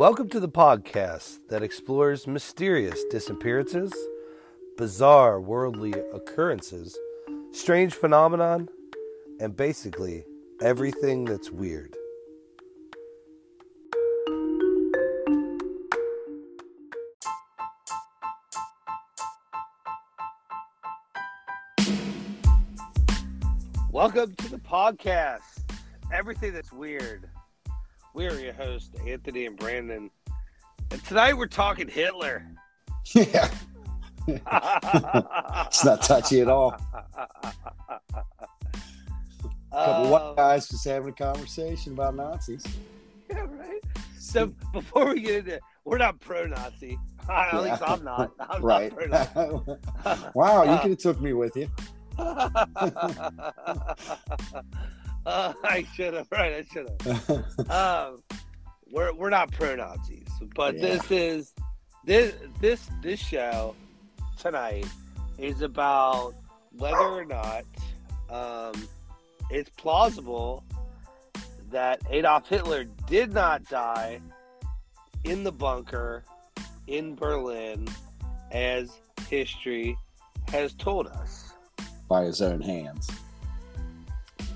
Welcome to the podcast that explores mysterious disappearances, bizarre worldly occurrences, strange phenomenon, and basically everything that's weird. Welcome to the podcast, everything that's weird. We are your hosts, Anthony and Brandon. And tonight we're talking Hitler. Yeah, it's not touchy at all. A couple Um, white guys just having a conversation about Nazis. Yeah, right. So before we get into it, we're not pro-Nazi. At least I'm not. I'm right. not wow, you could have took me with you. Uh, I should have. Right, I should have. Um, we're we're not pro Nazis, but Yeah. this is this this this show tonight is about whether or not um, it's plausible that Adolf Hitler did not die in the bunker in Berlin, as history has told us by his own hands.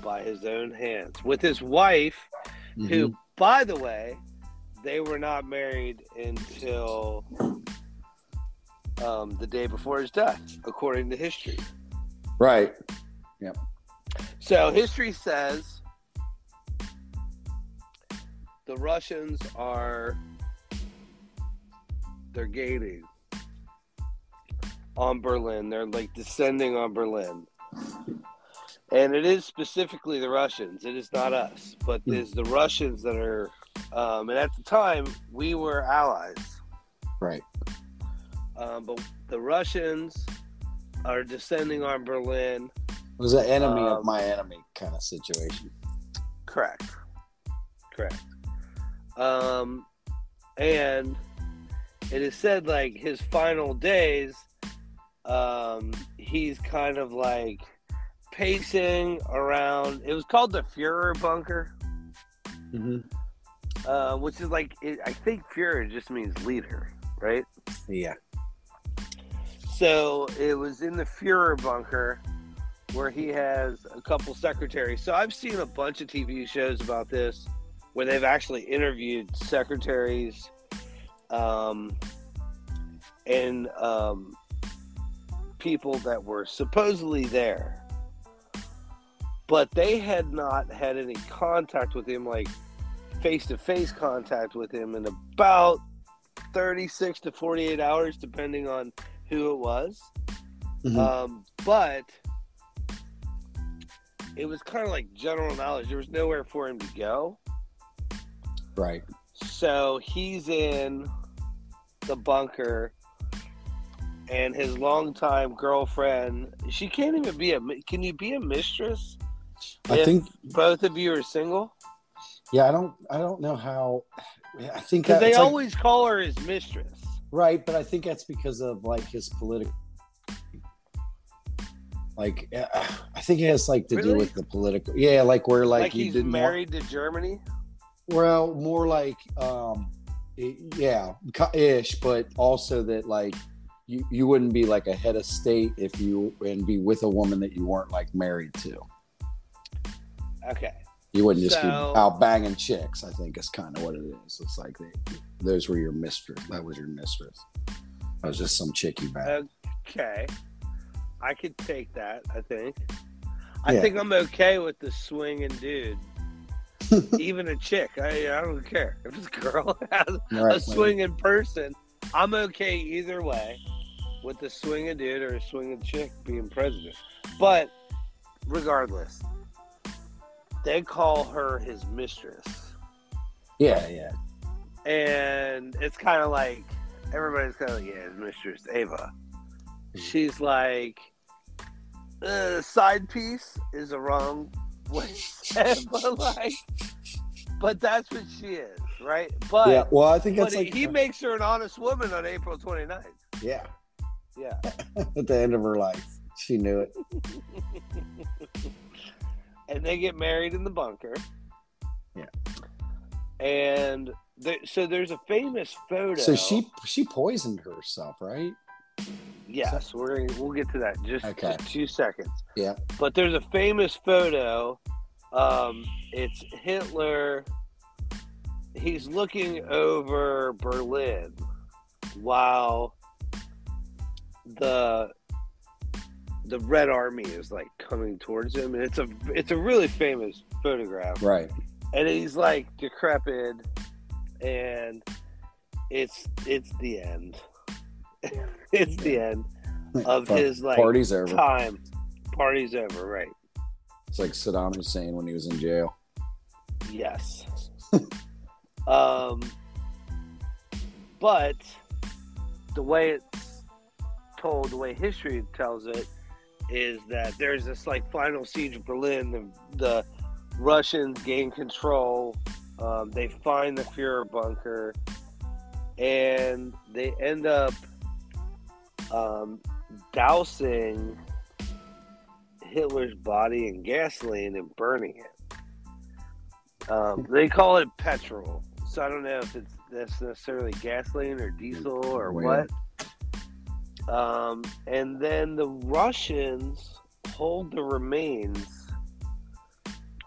By his own hands with his wife who, Mhm. by the way, they were not married until um, the day before his death, according to history. Right. Yep. So history says the Russians are they're gaining on Berlin. They're like descending on Berlin. And it is specifically the Russians. It is not us, but it's the Russians that are. Um, and at the time, we were allies. Right. Um, but the Russians are descending on Berlin. It was an enemy Um, of my enemy kind of situation. Correct. Correct. Um, and it is said like his final days, um, he's kind of like pacing around. It was called the Fuhrer bunker, hmm uh, which is like it, I think Fuhrer just means leader, right? Yeah. So it was in the Fuhrer bunker where he has a couple secretaries. So I've seen a bunch of TV shows about this where they've actually interviewed secretaries um, and um, people that were supposedly there. But they had not had any contact with him, like face to face contact with him, in about 36 to 48 hours, depending on who it was. Mhm. Um, but it was kind of like general knowledge. There was nowhere for him to go. right. So he's in the bunker, and his longtime girlfriend. She can't even be a. Can you be a mistress? I if think. both of you are single Yeah. I don't. I don't know how. I think that they like- always call her his mistress. Right, but I think that's because of like his political. Like, uh, I think it has like to Really? do with the political. Yeah, like where like, Like, he he's want- married to Germany. well, more like, um, yeah, ish, but also that like you you wouldn't be like a head of state if you and be with a woman that you weren't like married to. Okay. You wouldn't just So- be out banging chicks. I think is kind of what it is. It's like they, those were your mistress. That was your mistress. That was just some chick you banged. Okay. I could take that, I think. I Yeah. think I'm okay with the swinging dude. Even a chick. I, I don't care. If it's a girl has Right, a swinging person, I'm okay either way with the swinging dude or a swinging chick being president. But regardless, they call her his mistress. Yeah, yeah. and it's kind of like everybody's kind of like, yeah, his Mistress Ava. She's like, uh, side piece is a wrong way, to say it, but like, but that's what she is, right? But yeah, well, I think that's he, like he makes her an honest woman on April 29th. yeah. Yeah, At the end of her life, she knew it. and they get married in the bunker. Yeah. And so there's a famous photo. So she she poisoned herself, right? Yes, we're gonna, we'll get to that in just, Okay. just two seconds. Yeah. But there's a famous photo. Um, it's Hitler. He's looking over Berlin while the the Red Army is like coming towards him, and it's a it's a really famous photograph. Right. And he's like decrepit, and it's it's the end. it's the end of his like party's over. time. Party's over, right? It's like Saddam Hussein when he was in jail. Yes. um, but the way it's told, the way history tells it, is that there's this like final siege of Berlin. The, the Russians gain control. Um, they find the Fuhrer bunker, and they end up um, dousing Hitler's body in gasoline and burning it. Um, they call it petrol, so I don't know if it's that's necessarily gasoline or diesel or what. Um, and then the Russians hold the remains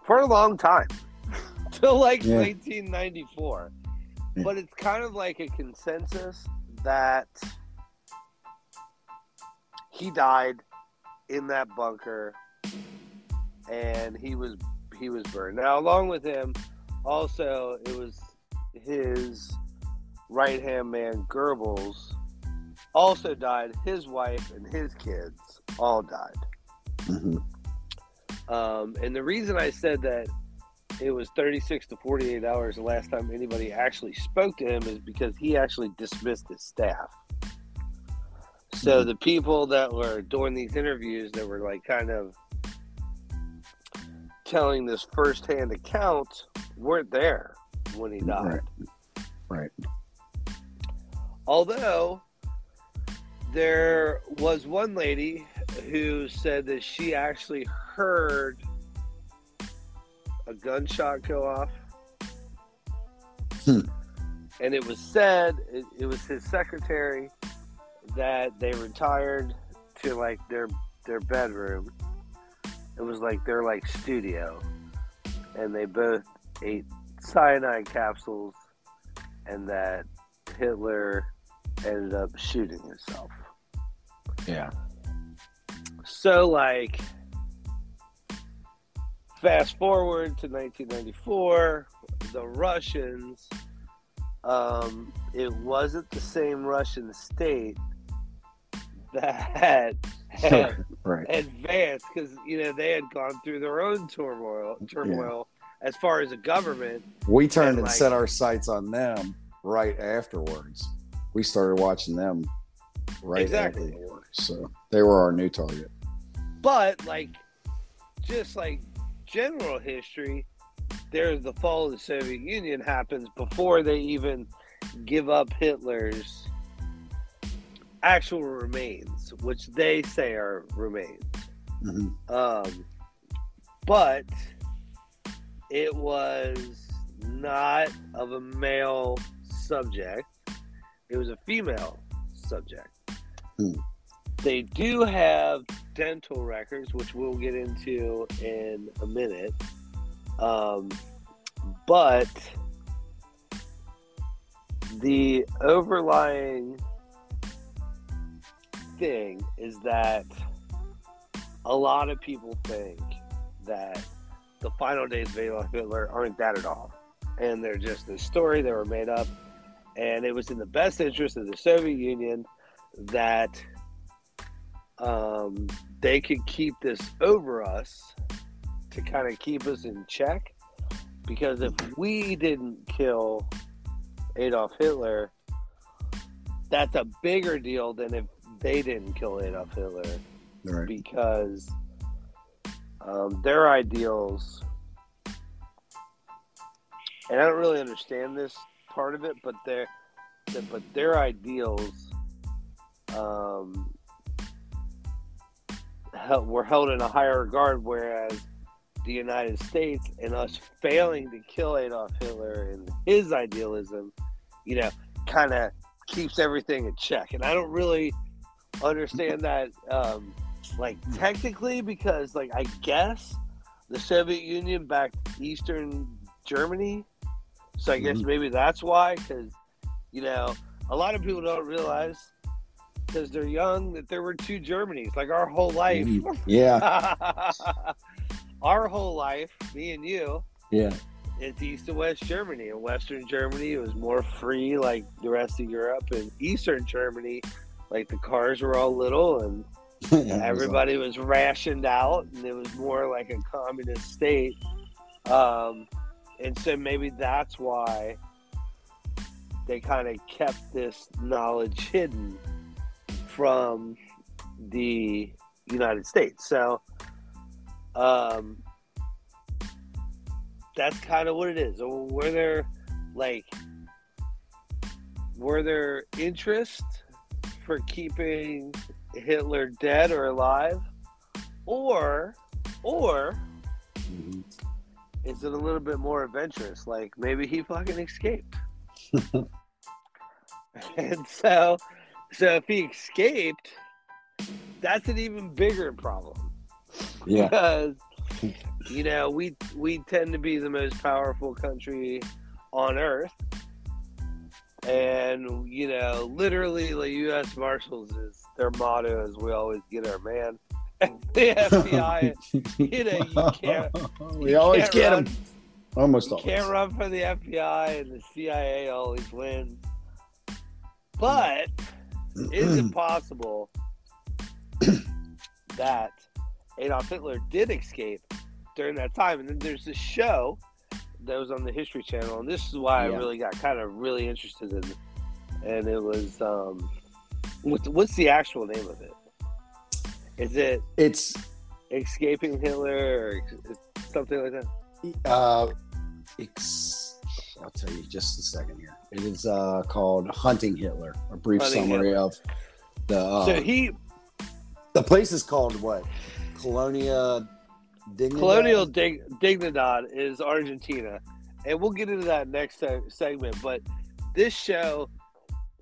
for a long time, till like Yeah. 1994. Yeah. But it's kind of like a consensus that he died in that bunker and he was he was burned. Now along with him also it was his right hand man Goebbels also died. His wife and his kids all died. Mhm. Um, and the reason I said that it was 36 to 48 hours the last time anybody actually spoke to him is because he actually dismissed his staff. So Mhm. the people that were doing these interviews that were like kind of telling this firsthand account weren't there when he died. Right. Although there was one lady who said that she actually heard a gunshot go off. Hmm. And it was said, it, it was his secretary, that they retired to like their their bedroom. It was like their like studio. And they both ate cyanide capsules and that Hitler ended up shooting himself. Yeah. So, like, fast forward to 1994, the Russians, um, it wasn't the same Russian state that had right. advanced because, you know, they had gone through their own turmoil, turmoil as far as a government. We turned And, and like- set our sights on them right afterwards. We started watching them right Exactly. after the war. So they were our new target. But like, just like general history, there's the fall of the Soviet Union happens before they even give up Hitler's actual remains, which they say are remains. Mhm. Um, but it was not of a male subject; it was a female subject. Hmm. They do have dental records, which we'll get into in a minute. Um, but the overlying thing is that a lot of people think that the final days of Adolf Hitler aren't that at all. And they're just a story that were made up. And it was in the best interest of the Soviet Union that um, they could keep this over us to kind of keep us in check. Because if we didn't kill Adolf Hitler, that's a bigger deal than if they didn't kill Adolf Hitler Right. because um, their ideals, and I don't really understand this part of it, but their but their ideals um, held, were held in a higher regard, whereas the United States and us failing to kill Adolf Hitler and his idealism, you know, kind of keeps everything in check. And I don't really understand that, um, like, technically, because, like, I guess the Soviet Union backed Eastern Germany. So I guess Mhm. maybe that's why, because, you know, a lot of people don't realize because they're young that there were two Germanys. Like our whole life, Yeah, our whole life, me and you, yeah, it's East and West Germany. In Western Germany, it was more free, like the rest of Europe. And Eastern Germany, like the cars were all little and Yeah, everybody was rationed out, and it was more like a communist state. Um, and so maybe that's why they kind of kept this knowledge hidden from the United States. So, um, that's kind of what it is. Were there like were there interest for keeping Hitler dead or alive, or or is it a little bit more adventurous? Like maybe he fucking escaped. and so, so if he escaped, that's an even bigger problem. Yeah, because you know we we tend to be the most powerful country on earth. And you know literally the u.s marshals is their motto is we always get our man. And the fbi you know you can't we you always can't get run- them. Almost you always. can't run for the fbi and the cia always wins but is it possible that Adolf Hitler did escape during that time? And then there's this show that was on the History Channel, and this is why I really got kind of really interested in it. And it was um, what's what's the actual name of it? Is it It's Escaping Hitler or something like that? uh, it's, I'll tell you just a second here. It is uh, called Hunting Hitler. A brief Hunting summary Hitler. of the uh, so he the place is called what? Colonia Dignidad? Colonial Dig- Dignidad is Argentina, and we'll get into that next se- segment. But this show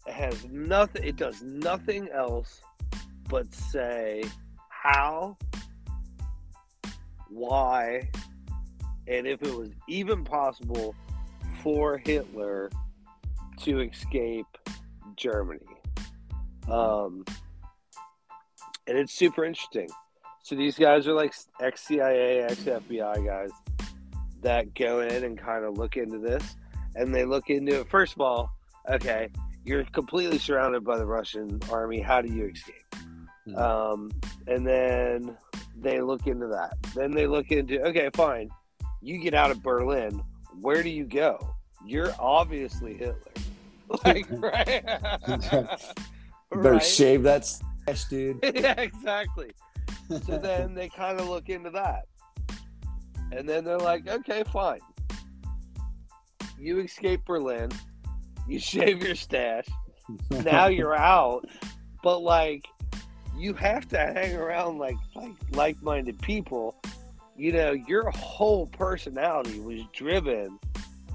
has nothing; it does nothing else but say how, why, and if it was even possible for Hitler to escape Germany. Um, and it's super interesting. So these guys are like ex CIA, ex FBI guys that go in and kind of look into this, and they look into it. First of all, okay, you're completely surrounded by the Russian army. How do you escape? Mhm. Um, and then they look into that. Then they look into okay, fine. You get out of Berlin. Where do you go? You're obviously Hitler. Like right? Better Right? shave that stash, dude. yeah, exactly. So then they kind of look into that. And then they're like, okay, fine. You escape Berlin. You shave your stash. Now you're out. But like you have to hang around like like like-minded people. You know, your whole personality was driven.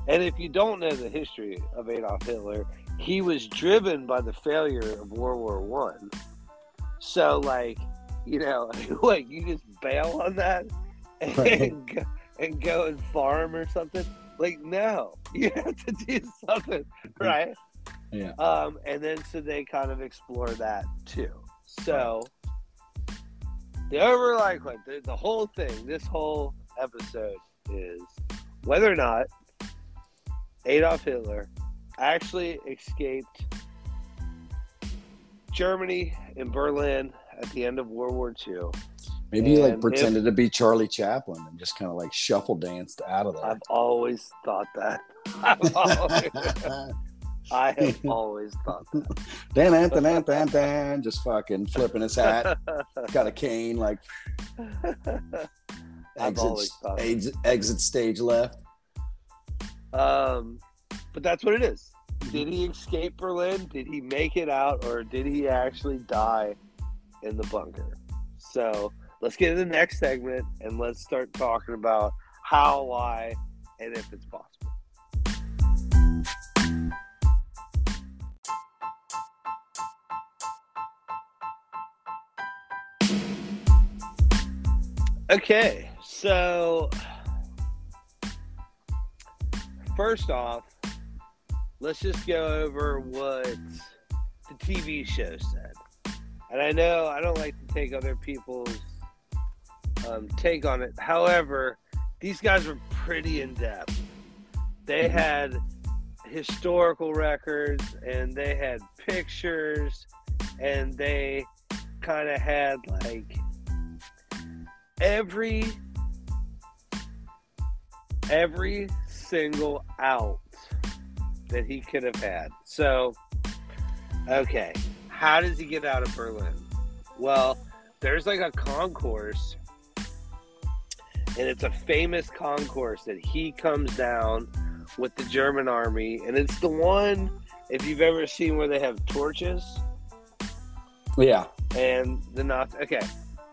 And if you don't know the history of Adolf Hitler, he was driven by the failure of World War One. So like, you know, like you just bail on that and Right. go, and go and farm or something. Like no, you have to do something, right? Yeah. Um, and then so they kind of explore that too. So the overall like the, the whole thing, this whole episode is whether or not Adolf Hitler actually escaped Germany and Berlin at the end of World War II. Maybe he like And pretended to be Charlie Chaplin and just kind of like shuffle danced out of there. I've always thought that. I've always, I have always thought that. dan, dan, dan, dan, dan, just fucking flipping his hat. Got a cane, like I've always thought exit, exit stage left. Um, but that's what it is. Did he escape Berlin? Did he make it out, or did he actually die in the bunker? So let's get to the next segment and let's start talking about how, why, and if it's possible. Okay, so first off, let's just go over what the TV show said. And I know I don't like to take other people's um, take on it. However, these guys were pretty in depth. They Mhm. had historical records and they had pictures and they kind of had like every every single out that he could have had. So, okay, how does he get out of Berlin? Well, there's like a concourse, and it's a famous concourse that he comes down with the German army, and it's the one if you've ever seen where they have torches Yeah. and the Nazi. Okay,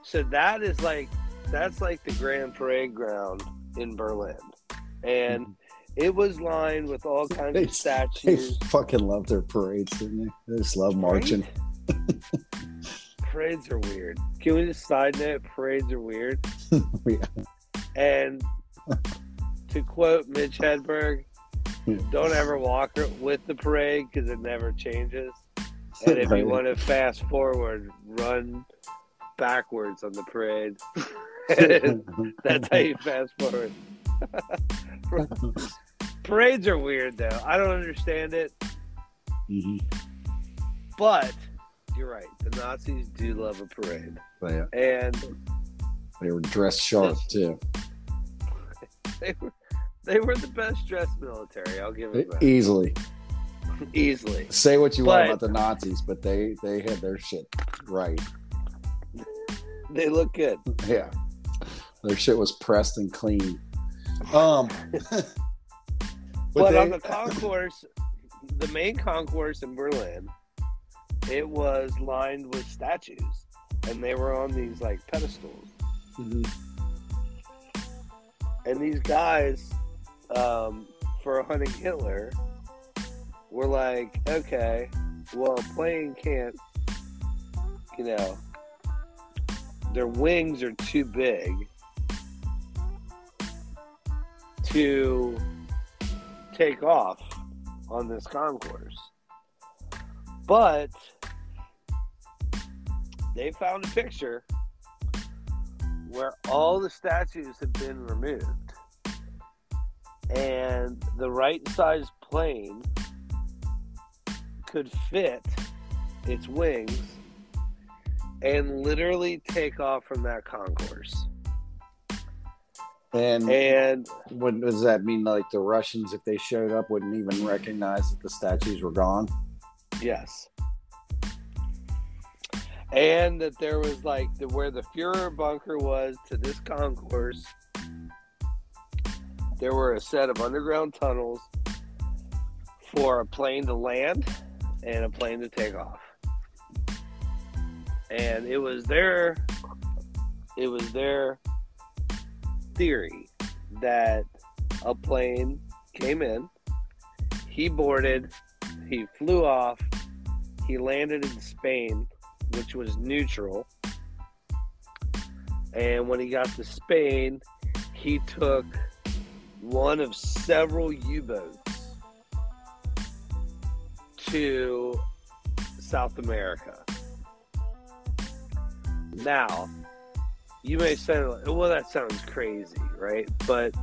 so that is like that's like the Grand Parade ground in Berlin, and mm-hmm. It was lined with all kinds They- of They statues. fucking love their parades, didn't they? They just love marching. Parades are weird. Can we just side note? Parades are weird. Yeah. And to quote Mitch Hedberg, don't ever walk with the parade because it never changes. And if Right. you want to fast forward, run backwards on the parade. That's how you fast forward. Parades are weird though. I don't understand it, Mhm. but you're right. The Nazis do love a parade. But yeah, And they were dressed sharp too. they were they were the best dressed military, I'll give it that. Easily. Easily. Say what you want about the Nazis, but they they had their shit right. They look good. Yeah. Their shit was pressed and clean. Um But, they- on the concourse, the main concourse in Berlin, it was lined with statues, and they were on these like pedestals. Mhm. And these guys, um, for hunting Hitler, were like, okay, well, a plane can't, you know, their wings are too big to take off on this concourse. But they found a picture where all the statues had been removed and the right size plane could fit its wings and literally take off from that concourse. And And what does that mean? Like the Russians, if they showed up, wouldn't even recognize that the statues were gone? yes. And that there was like the where the Fuhrer bunker was to this concourse, there were a set of underground tunnels for a plane to land and a plane to take off. And it was there. it was their theory that a plane came in, he boarded, he flew off, he landed in Spain, which was neutral. And when he got to Spain, he took one of several U boats to South America. Now, you may say, well, that sounds crazy, right? But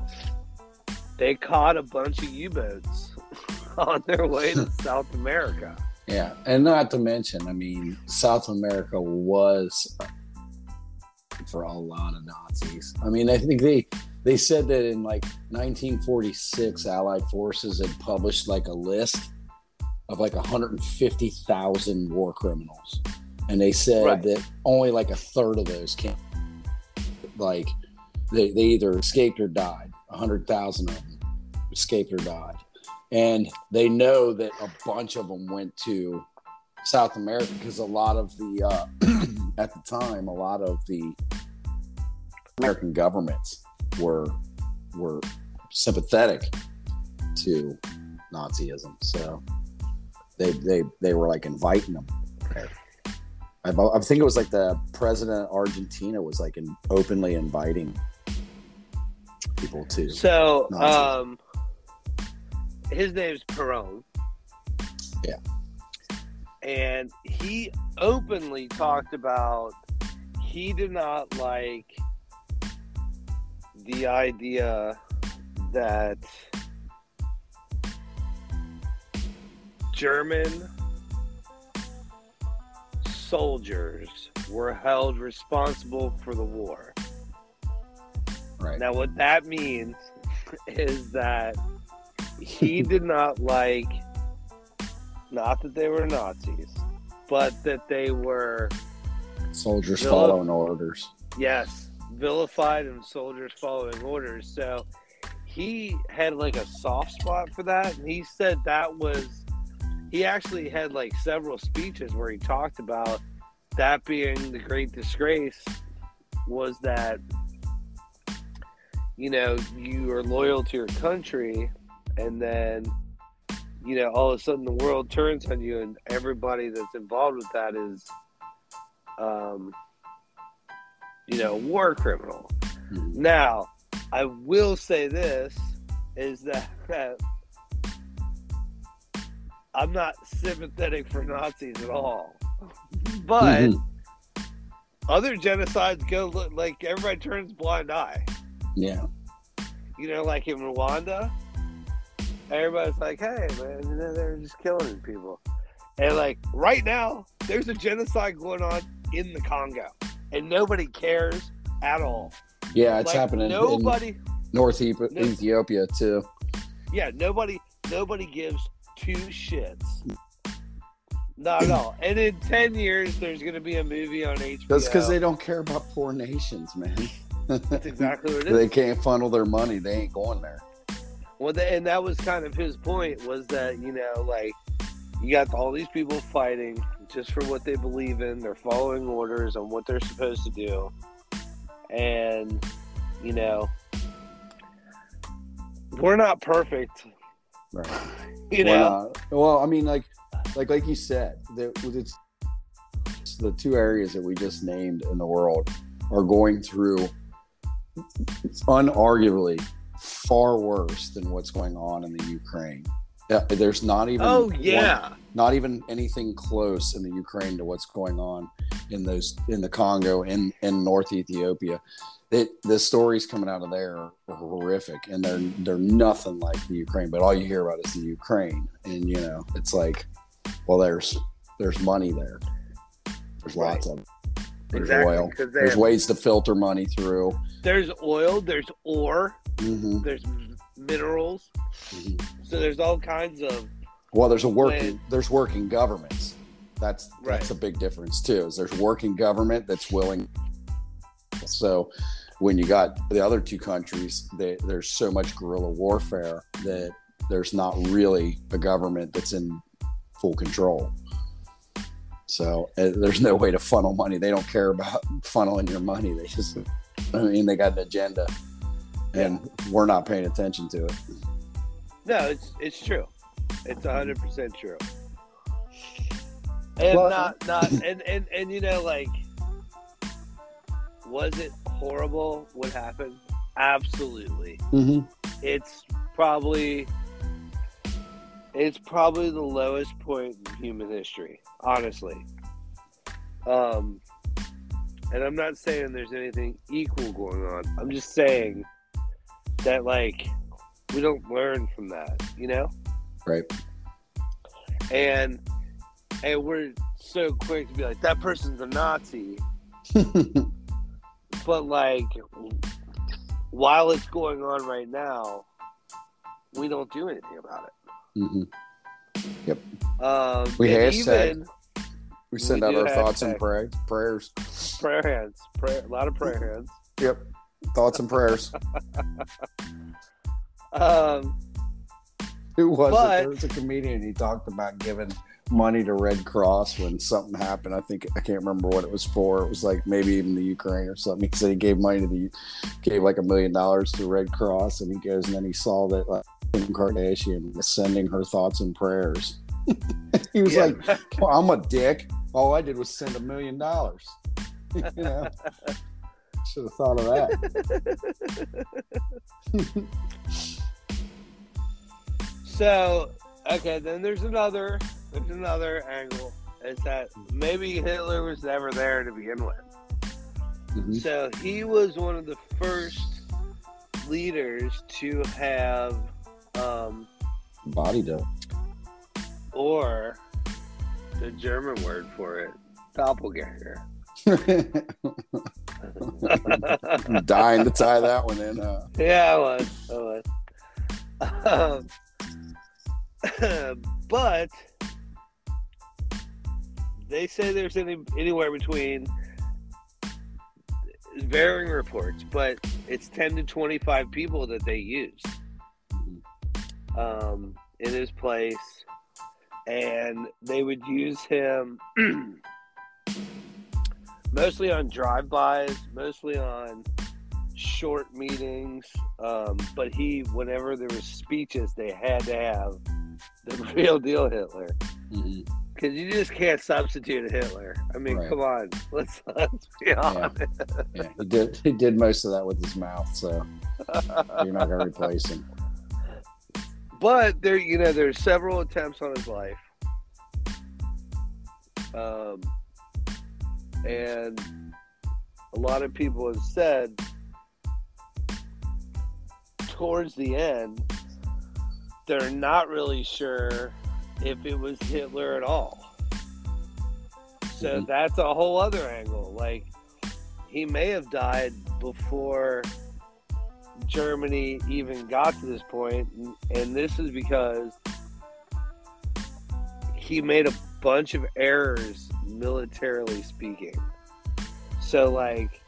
they caught a bunch of U boats on their way to South America. Yeah, and not to mention, I mean, South America was for a lot of Nazis. I mean, I think they they said that in like 1946, Allied forces had published like a list of like 150,000 war criminals, and they said Right. that only like a third of those came, like they they either escaped or died. A 100,000 of them escaped or died and they know that a bunch of them went to South America because a lot of the uh, at the time a lot of the American governments were were sympathetic to Nazism, so they they they were like inviting them. I, I think it was like the president of Argentina was like in, openly inviting people to. So, um, his name's Perón. Yeah. And he openly talked about he did not like the idea that German soldiers were held responsible for the war. right. Now, what that means is that he did not like, not that they were Nazis, but that they were, Soldiers Philip- following orders. yes, vilified and soldiers following orders. So he had like a soft spot for that. And he said that was, he actually had like several speeches where he talked about that being the great disgrace was that you know you are loyal to your country and then you know all of a sudden the world turns on you and everybody that's involved with that is um you know war criminal Mhm. now i will say this is that i'm not sympathetic for nazis at all but Mhm. other genocides go look like everybody turns blind eye Yeah. you know, like in Rwanda, everybody's like, "Hey, man, you know, they're just killing people," and like right now, there's a genocide going on in the Congo, and nobody cares at all. Yeah, it's Like, happening in Nobody, North Ethiopia too. yeah, nobody, nobody gives two shits. Not at all. And in ten years, there's going to be a movie on HBO. That's because they don't care about poor nations, man. That's exactly what it is. they can't funnel their money. They ain't going there. Well, and that was kind of his point was that you know, like you got all these people fighting just for what they believe in. They're following orders on what they're supposed to do, and you know, we're not perfect. Right. You Well, know, well, I mean, like, like, like you said, the, it's, it's the two areas that we just named in the world are going through unarguably far worse than what's going on in the Ukraine. Yeah, there's not even oh yeah, not even anything close in the Ukraine to what's going on in those in the Congo in in North Ethiopia. It, the stories coming out of there are horrific, and they're they're nothing like the Ukraine. But all you hear about is the Ukraine, and you know it's like, well, there's there's money there. There's lots of it. There's exactly. oil. There's ways to filter money through. there's oil, there's ore, hmm there's minerals. Mhm. So there's all kinds of Well, there's a working When- there's working governments. That's that's Right. a big difference too. Is there's working government that's willing. So when you got the other two countries, they, there's so much guerrilla warfare that there's not really a government that's in full control. So uh, there's no way to funnel money. They don't care about funneling your money. They just, I mean, they got an agenda, and we're not paying attention to it. No, it's it's true. It's hundred percent true. And Well- not not and, and and you know like was it horrible what happened? Absolutely. Mm-hmm. It's probably it's probably the lowest point in human history, honestly. Um and I'm not saying there's anything equal going on. I'm just saying that like we don't learn from that, you know? Right. And and we're so quick to be like that person's a Nazi, but like while it's going on right now, we don't do anything about it. Um, We hashtag. even We send We out our thoughts and hashtag. pray, prayers. prayer hands, prayer, a lot of prayer hands. Yep. Thoughts and prayers. Um, Who was But- it? There was a comedian. He talked about giving money to Red Cross when something happened. I think I can't remember what it was for. It was like maybe even the Ukraine or something. He said he gave money to the gave like a million dollars to Red Cross, and he goes and then he saw that like, Kim Kardashian was sending her thoughts and prayers. he was Yeah. like, well, "I'm a dick. All I did was send a million dollars." you know, should have thought of that. So, okay, then there's another there's another angle. Is that maybe Hitler was never there to begin with. Mhm. So he was one of the first leaders to have, um, Body dough. or the German word for it, doppelganger. I'm dying to tie that one in. Uh, Yeah, I was. I was. Um, but they say there's any anywhere between varying reports, but it's ten to twenty five people that they use um, in his place, and they would use him mostly on drive-bys, mostly on short meetings. Um, but he, whenever there was speeches, they had to have the real deal Hitler mhm. Because you just can't substitute a Hitler. I mean, Right. come on, let's let's be honest. Yeah, he did. He did most of that with his mouth, so you're not going to replace him. but there, you know, there's several attempts on his life, um, and a lot of people have said towards the end they're not really sure if it was Hitler at all. So Mhm. that's a whole other angle. Like he may have died before Germany even got to this point, and, and this is because he made a bunch of errors militarily speaking. So like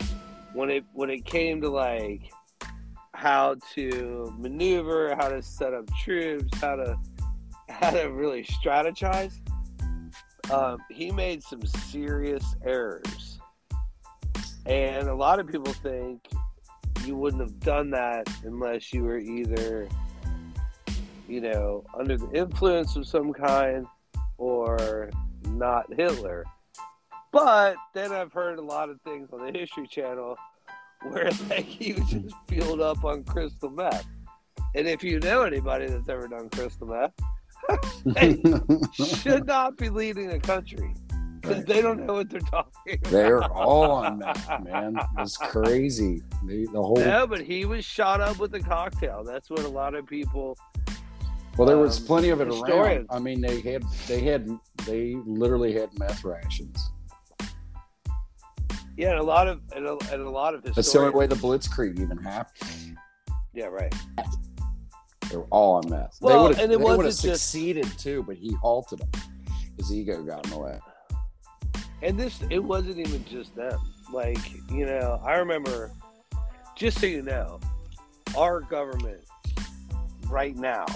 when it when it came to like how to maneuver, how to set up troops, how to how to really strategize, um, he made some serious errors. And a lot of people think you wouldn't have done that unless you were either, you know, under the influence of some kind or not Hitler. But then I've heard a lot of things on the History Channel where like he was just fueled up on crystal meth. And if you know anybody that's ever done crystal meth, Should not be leading a country because they don't know what they're talking about. They're all on that, man. It's crazy. The, the whole No, but he was shot up with a cocktail. That's what a lot of people. well, there was um, plenty of it around. I mean, they had they had they literally had meth rations. Yeah, and a lot of and a, and a lot of historians. That's the only way the Blitzkrieg even happened. Yeah, right. They were all on mess. Well, they would have and it they wasn't just- succeeded too, but he halted them. His ego got in the way. And this, it wasn't even just them. Like, you know, I remember, just so you know, our government right now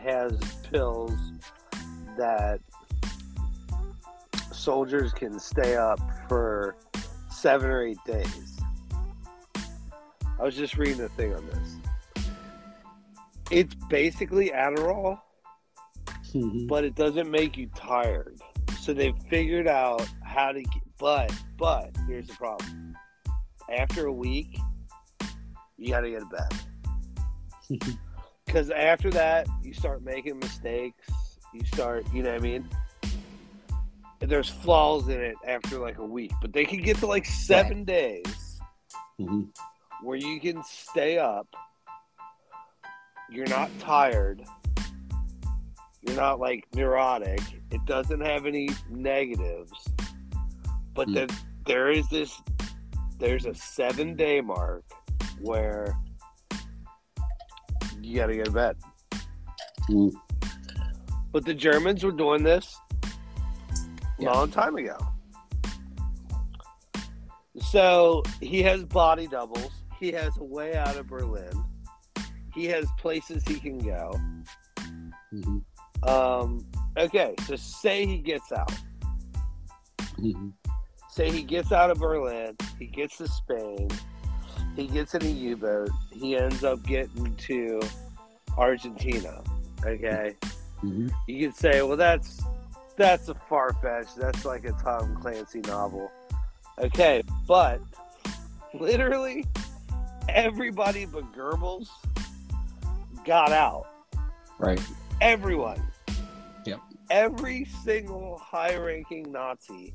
has pills that soldiers can stay up for seven or eight days. I was just reading a thing on this. It's basically Adderall, but it doesn't make you tired. So they've figured out how to get, but, but here's the problem. After a week, you got to get to bed. Because after that, you start making mistakes. You start, you know what I mean? There's flaws in it after like a week, but they can get to like seven days Mhm. where you can stay up. You're not tired. You're not like neurotic. It doesn't have any negatives. But Hmm. then there is this there's a seven day mark where you gotta get to bed. Mm. But the Germans were doing this a Yeah. long time ago. So he has body doubles. He has a way out of Berlin. He has places he can go. Mhm. Um, okay, so say he gets out. Mhm. Say he gets out of Berlin, he gets to Spain, he gets in a U boat, he ends up getting to Argentina. Okay. Mhm. You could say, well that's that's a far fetched, that's like a Tom Clancy novel. Okay, but literally everybody but Goebbels got out. Right. Everyone. Yep. Every single high ranking Nazi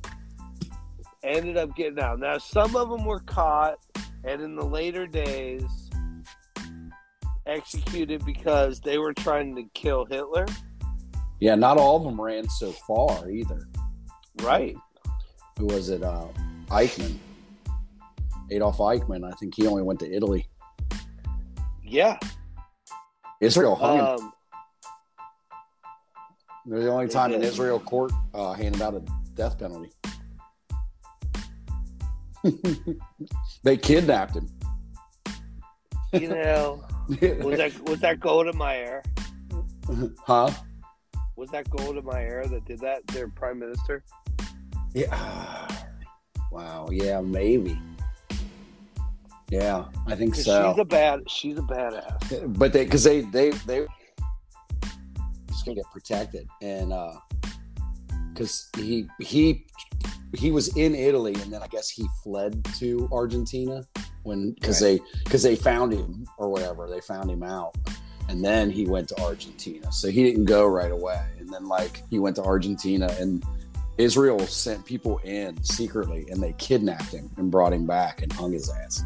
ended up getting out. Now, some of them were caught and in the later days executed because they were trying to kill Hitler. Yeah, not all of them ran so far either. Right. Who was it? Uh, Eichmann. Adolf Eichmann. I think he only went to Italy. Yeah. Israel hung him. Um, They're the only time an. Israel court uh, handed out a death penalty. they kidnapped him. you know, was that was that Golda Meir? huh? Was that Golda Meir that did that? Their prime minister? Yeah. Wow. Yeah, maybe. Yeah, I think so. She's a bad. She's a badass. but they because they they they just gonna get protected and uh because he he he was in italy and then i guess he fled to argentina when because they because they found him or whatever they found him out and then he went to argentina so he didn't go right away and then like he went to argentina and israel sent people in secretly and they kidnapped him and brought him back and hung his ass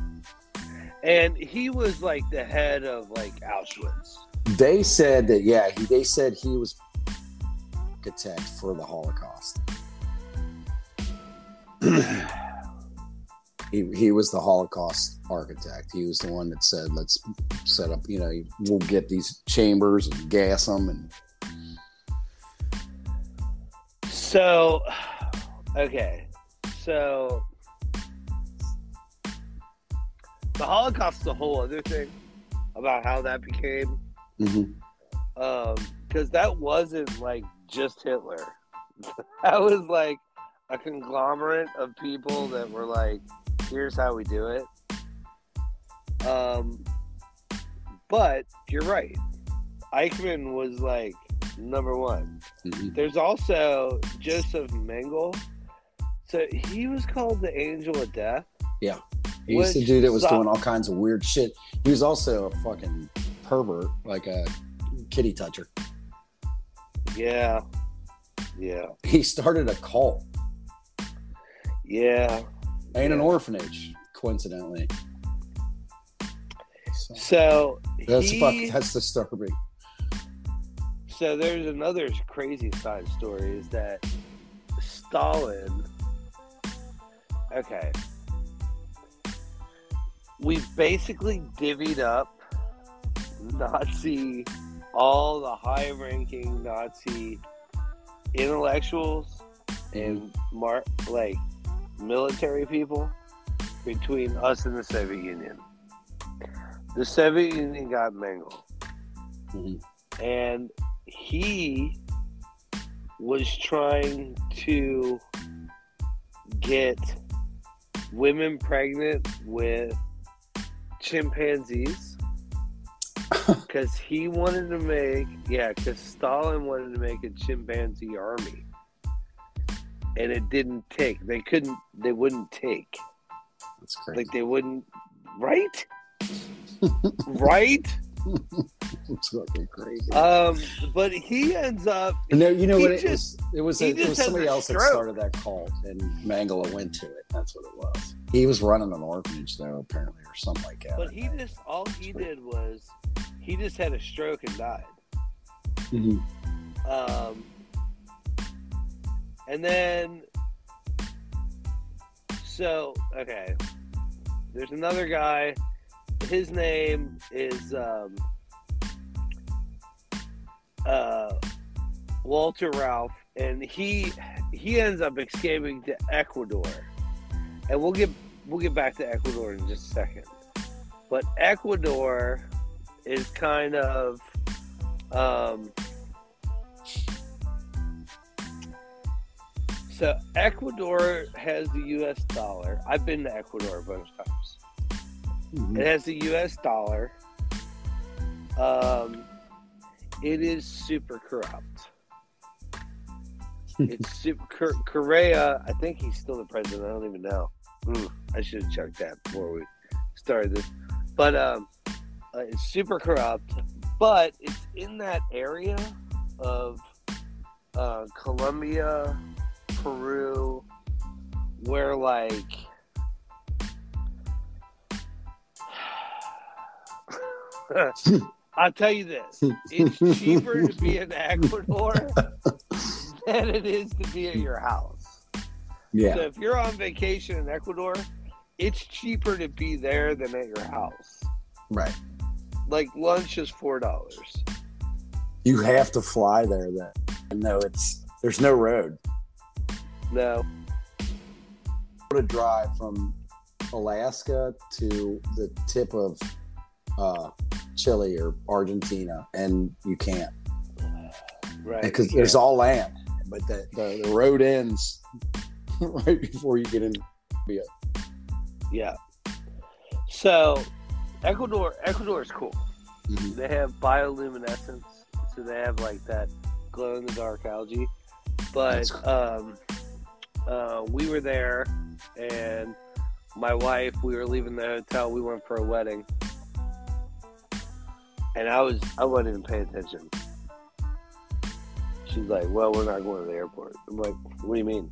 And he was like the head of like Auschwitz. They said that yeah, he, they said he was architect for the Holocaust. he he was the Holocaust architect. He was the one that said, "Let's set up. You know, we'll get these chambers and gas them." And So, okay, so the Holocaust is a whole other thing about how that became, because that wasn't like just Hitler. that was like a conglomerate of people that were like, "Here's how we do it." Um, but you're right. Eichmann was like number one. Mhm. There's also Joseph Mengele. So he was called the Angel of Death. He was the dude that was sucked. doing all kinds of weird shit. He was also a fucking pervert, like a kitty toucher. Yeah. Yeah. He started a cult Yeah. and an orphanage, coincidentally. So- So That's he, fuck, that's disturbing. so there's another crazy side story is that Stalin okay. We basically divvied up Nazi all the high ranking Nazi intellectuals and mar- like military people between us and the Soviet Union. The Soviet Union got Mengele, Mhm. and he was trying to get women pregnant with chimpanzees because he wanted to make yeah because stalin wanted to make a chimpanzee army and it didn't take they couldn't they wouldn't take That's crazy. like they wouldn't right right it's fucking crazy. um but he ends up no, you know what? It just- was it was, a, it was somebody else that started that cult, and Mengele went to it. That's what it was. He was running an orphanage though, apparently, or something like that. but he just all he did was he just had a stroke and died Mhm. Um, and then, so okay, there's another guy. His name is um, uh, Walter Rauff, and he he ends up escaping to Ecuador, and we'll get we'll get back to Ecuador in just a second. But Ecuador is kind of um, So Ecuador has the U.S. dollar. I've been to Ecuador a bunch of times. Mhm. It has the U.S. dollar. Um, it is super corrupt. it's super Correa. I think he's still the president. I don't even know. Hmm, I should have checked that before we started this. But um, uh, it's super corrupt. But it's in that area of uh, Colombia, Peru, where like I'll tell you this: it's cheaper to be in Ecuador than it is to be at your house. Yeah. So if you're on vacation in Ecuador, it's cheaper to be there than at your house. Right. Like lunch is four dollars. You have to fly there then. No, it's there's no road. No, to drive from Alaska to the tip of uh, Chile or Argentina, and you can't right? because there's all land, but the, the, the road ends right before you get in. yeah. Yeah. So Ecuador, Ecuador is cool. Mhm. They have bioluminescence, so they have like that glow in the dark algae. But cool. um, uh, we were there, and my wife, we were leaving the hotel. We went for a wedding, and I was I wasn't even paying attention. She's like, "Well, we're not going to the airport." I'm like, "What do you mean?"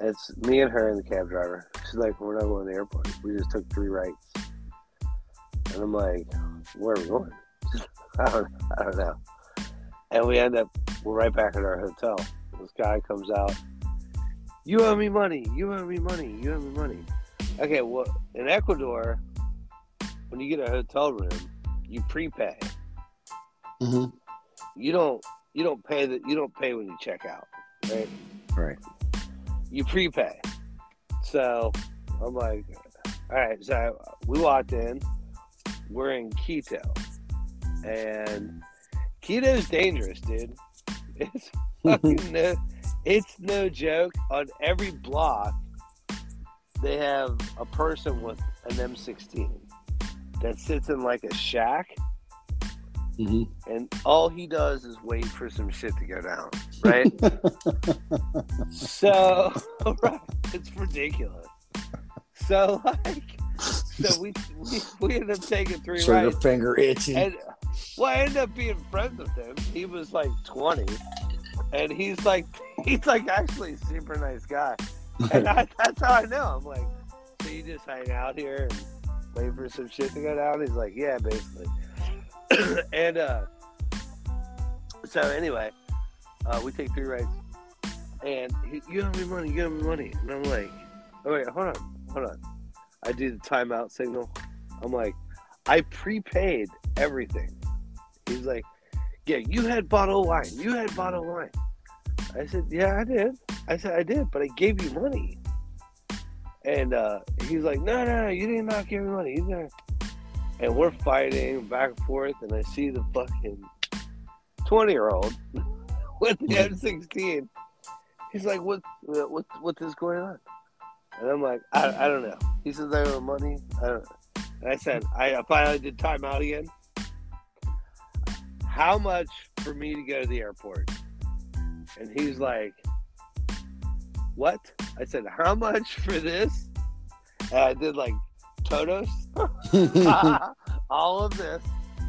It's me and her and the cab driver. She's like, "We're not going to the airport. We just took three rights." And I'm like, "Where are we going?" I don't, I don't know. And we end up, we're right back at our hotel. This guy comes out. You owe me money. You owe me money. You owe me money. Okay, well, in Ecuador, when you get a hotel room, you prepay. Mm-hmm. You don't. You don't pay that. You don't pay when you check out, right? Right. You prepay. So I'm like, all right. So we walked in. We're in Quito, and Quito's dangerous, dude. It's fucking no, it's no joke. On every block, they have a person with an M16 that sits in like a shack, Mm-hmm. and all he does is wait for some shit to go down, right? so, right, it's ridiculous. So, like, so we we, we ended up taking three Trigger rides, finger itching. and well, I ended up being friends with him. He was like twenty, and he's like he's like actually a super nice guy, and I, that's how I know. I'm like, so you just hang out here and wait for some shit to go down? He's like, yeah, basically. and uh, so anyway, uh, we take three rides, and he, you owe me money, you owe me money, and I'm like, oh wait, hold on, hold on. I do the timeout signal. I'm like, I prepaid everything. He's like, yeah, you had bottle wine, you had bottle wine. I said, yeah, I did. I said, I did, but I gave you money. And uh, he's like, no, no, no, you did not give me money. You didn't. And we're fighting back and forth, and I see the fucking 20 year old with the M16. He's like, what, what, what is going on? And I'm like, I, I don't know. He says, I owe money. I don't know. And I said, I finally did time out again. How much for me to go to the airport? And he's like, What? I said, How much for this? And I did like Totos, all of this.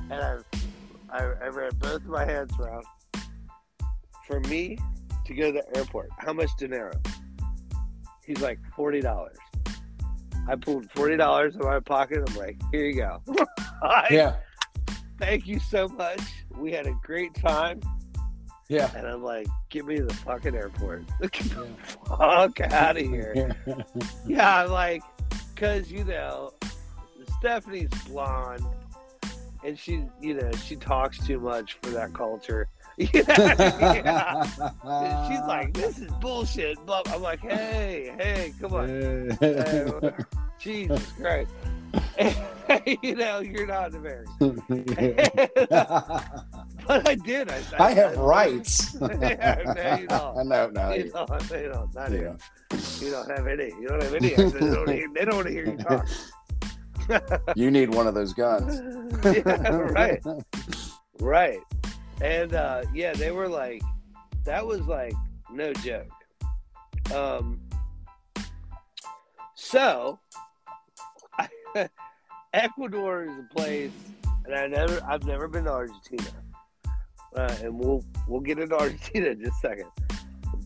And I, I, I ran both my hands around. For me to go to the airport, how much dinero? He's like, $40. I pulled $40 out of my pocket. I'm like, Here you go. I- yeah. thank you so much. We had a great time. Yeah. And I'm like, get me to the fucking airport. Get the fuck out of here. Yeah, I'm like, because, you know, Stephanie's blonde and she, you know, she talks too much for that culture. yeah. She's like, this is bullshit. But I'm like, hey, hey, come on. Hey, Jesus Christ. you know, you're not American. but I did. I, I have rights. yeah, no, you don't. no, no. You don't, you don't, not Yeah. You don't have any. You don't have any. They don't, hear- they don't want to hear you talk. You need one of those guns. yeah, right, right. And uh, yeah, they were like, that was like no joke. Um, so Ecuador is a place, and I never, I've never been to Argentina, uh, and we'll we'll get into Argentina in just a second.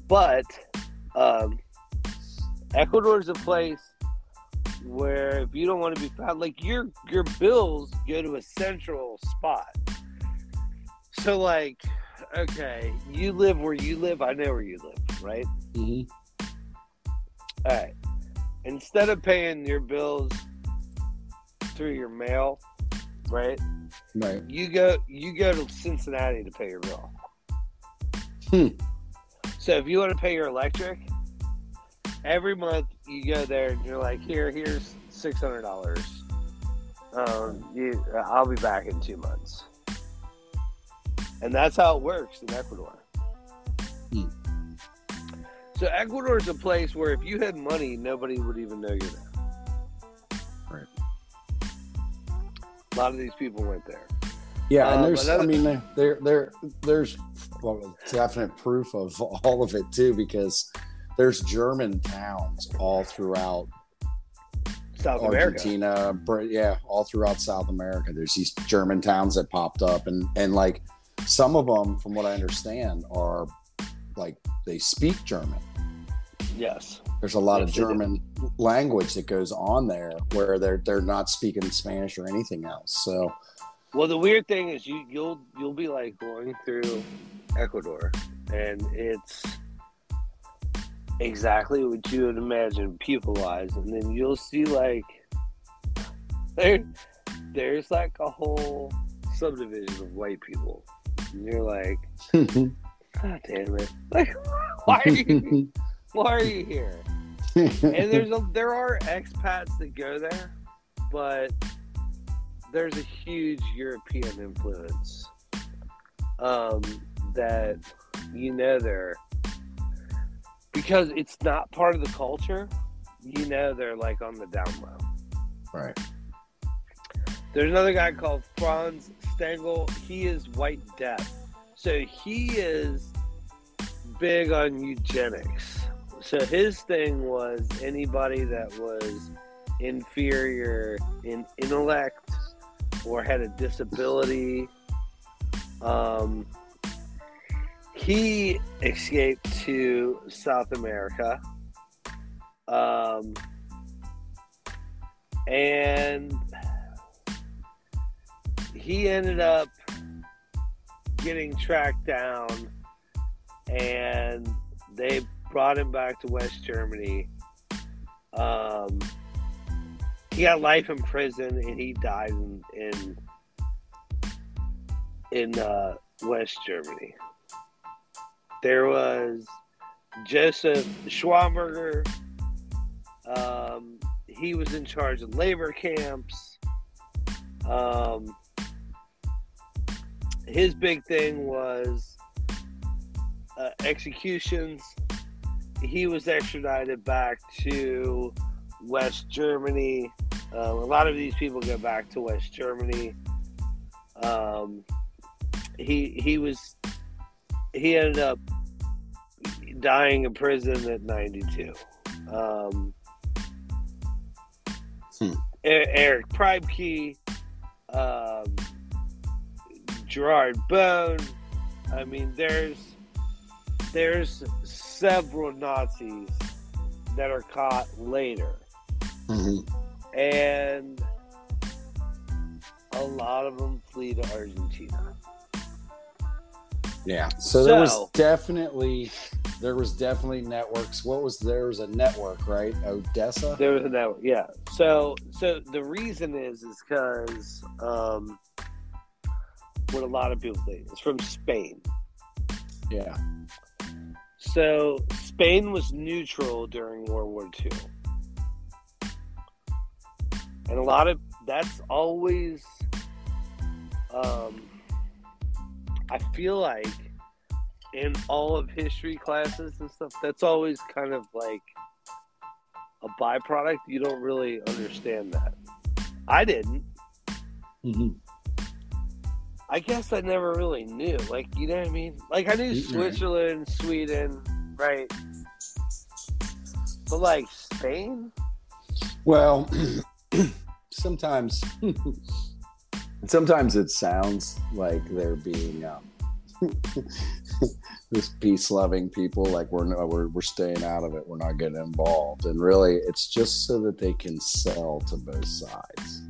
But um, Ecuador is a place where if you don't want to be found, like your your bills go to a central spot. So like, okay, you live where you live. I know where you live, right? hmm All right. Instead of paying your bills through your mail, right? Right. You go you go to Cincinnati to pay your bill. Hmm. So if you want to pay your electric, every month you go there and you're like, here, here's six hundred dollars. Um, you, I'll be back in two months, and that's how it works in Ecuador. Hmm. So Ecuador is a place where if you had money, nobody would even know you're there. Right. A lot of these people went there. Yeah, and there's, another- I mean, there, there, there, there's well, definite proof of all of it too, because there's German towns all throughout South America. Argentina, Br- yeah, all throughout South America. There's these German towns that popped up, and and like some of them, from what I understand, are like they speak German. Yes. There's a lot of Yes, do. German language that goes on there where they're they're not speaking Spanish or anything else. So Well, the weird thing is you you'll you'll be like going through Ecuador, and it's exactly what you would imagine people wise, and then you'll see like there there's like a whole subdivision of white people, and you're like, God damn it! Like, why are you why are you here? and there's a, there are expats that go there, but there's a huge European influence um, that you know there because it's not part of the culture. You know they're like on the down low. right. There's another guy called Franz Stangl. He is white death, so he is big on eugenics. So his thing was anybody that was inferior in intellect or had a disability. Um, he escaped to South America. Um, and he ended up getting tracked down and they brought him back to West Germany. Um, he got life in prison and he died in in, in uh, West Germany. There was Joseph Schwammberger. Um, he was in charge of labor camps. Um, his big thing was uh, executions. He was extradited back to West Germany. Uh, a lot of these people go back to West Germany. Um, he he was he ended up dying in prison at 92. Um, Hmm. Eric Priebke, um, Gerhard Bohne. I mean, there's there's several Nazis that are caught later, Mhm. and a lot of them flee to Argentina. Yeah. So there was definitely there was definitely networks. What was there was a network, right? Odessa. There was a network, yeah. So, so the reason is is because um, what a lot of people think is from Spain. Yeah. So Spain was neutral during World War II, and a lot of that's always um, I feel like in all of history classes and stuff, that's always kind of like a byproduct. You don't really understand that. I didn't. Mm-hmm. I guess I never really knew. Like, you know what I mean? Like, I knew Right. Switzerland, Sweden, right? But like Spain, Well, sometimes, sometimes it sounds like they're being um, this peace-loving people, like we're, no, we're we're staying out of it, we're not getting involved, and really, it's just so that they can sell to both sides.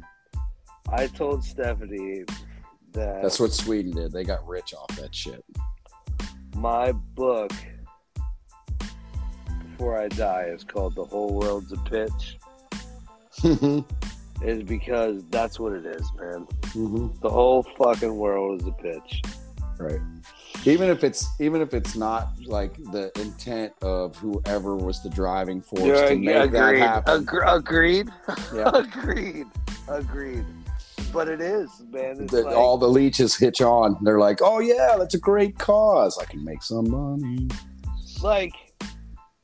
I told Stephanie that That's what Sweden did; they got rich off that shit. my book before I die is called "The Whole World's a Pitch." Is because that's what it is, man. Mhm. The whole fucking world is a pitch. Right. Even if it's even if it's not like the intent of whoever was the driving force Yeah, to make yeah, that agreed. happen. Agre- agreed. Yeah. agreed. Agreed. But it is, man. It's that like, all the leeches hitch on. They're like, "Oh yeah, that's a great cause. I can make some money." like,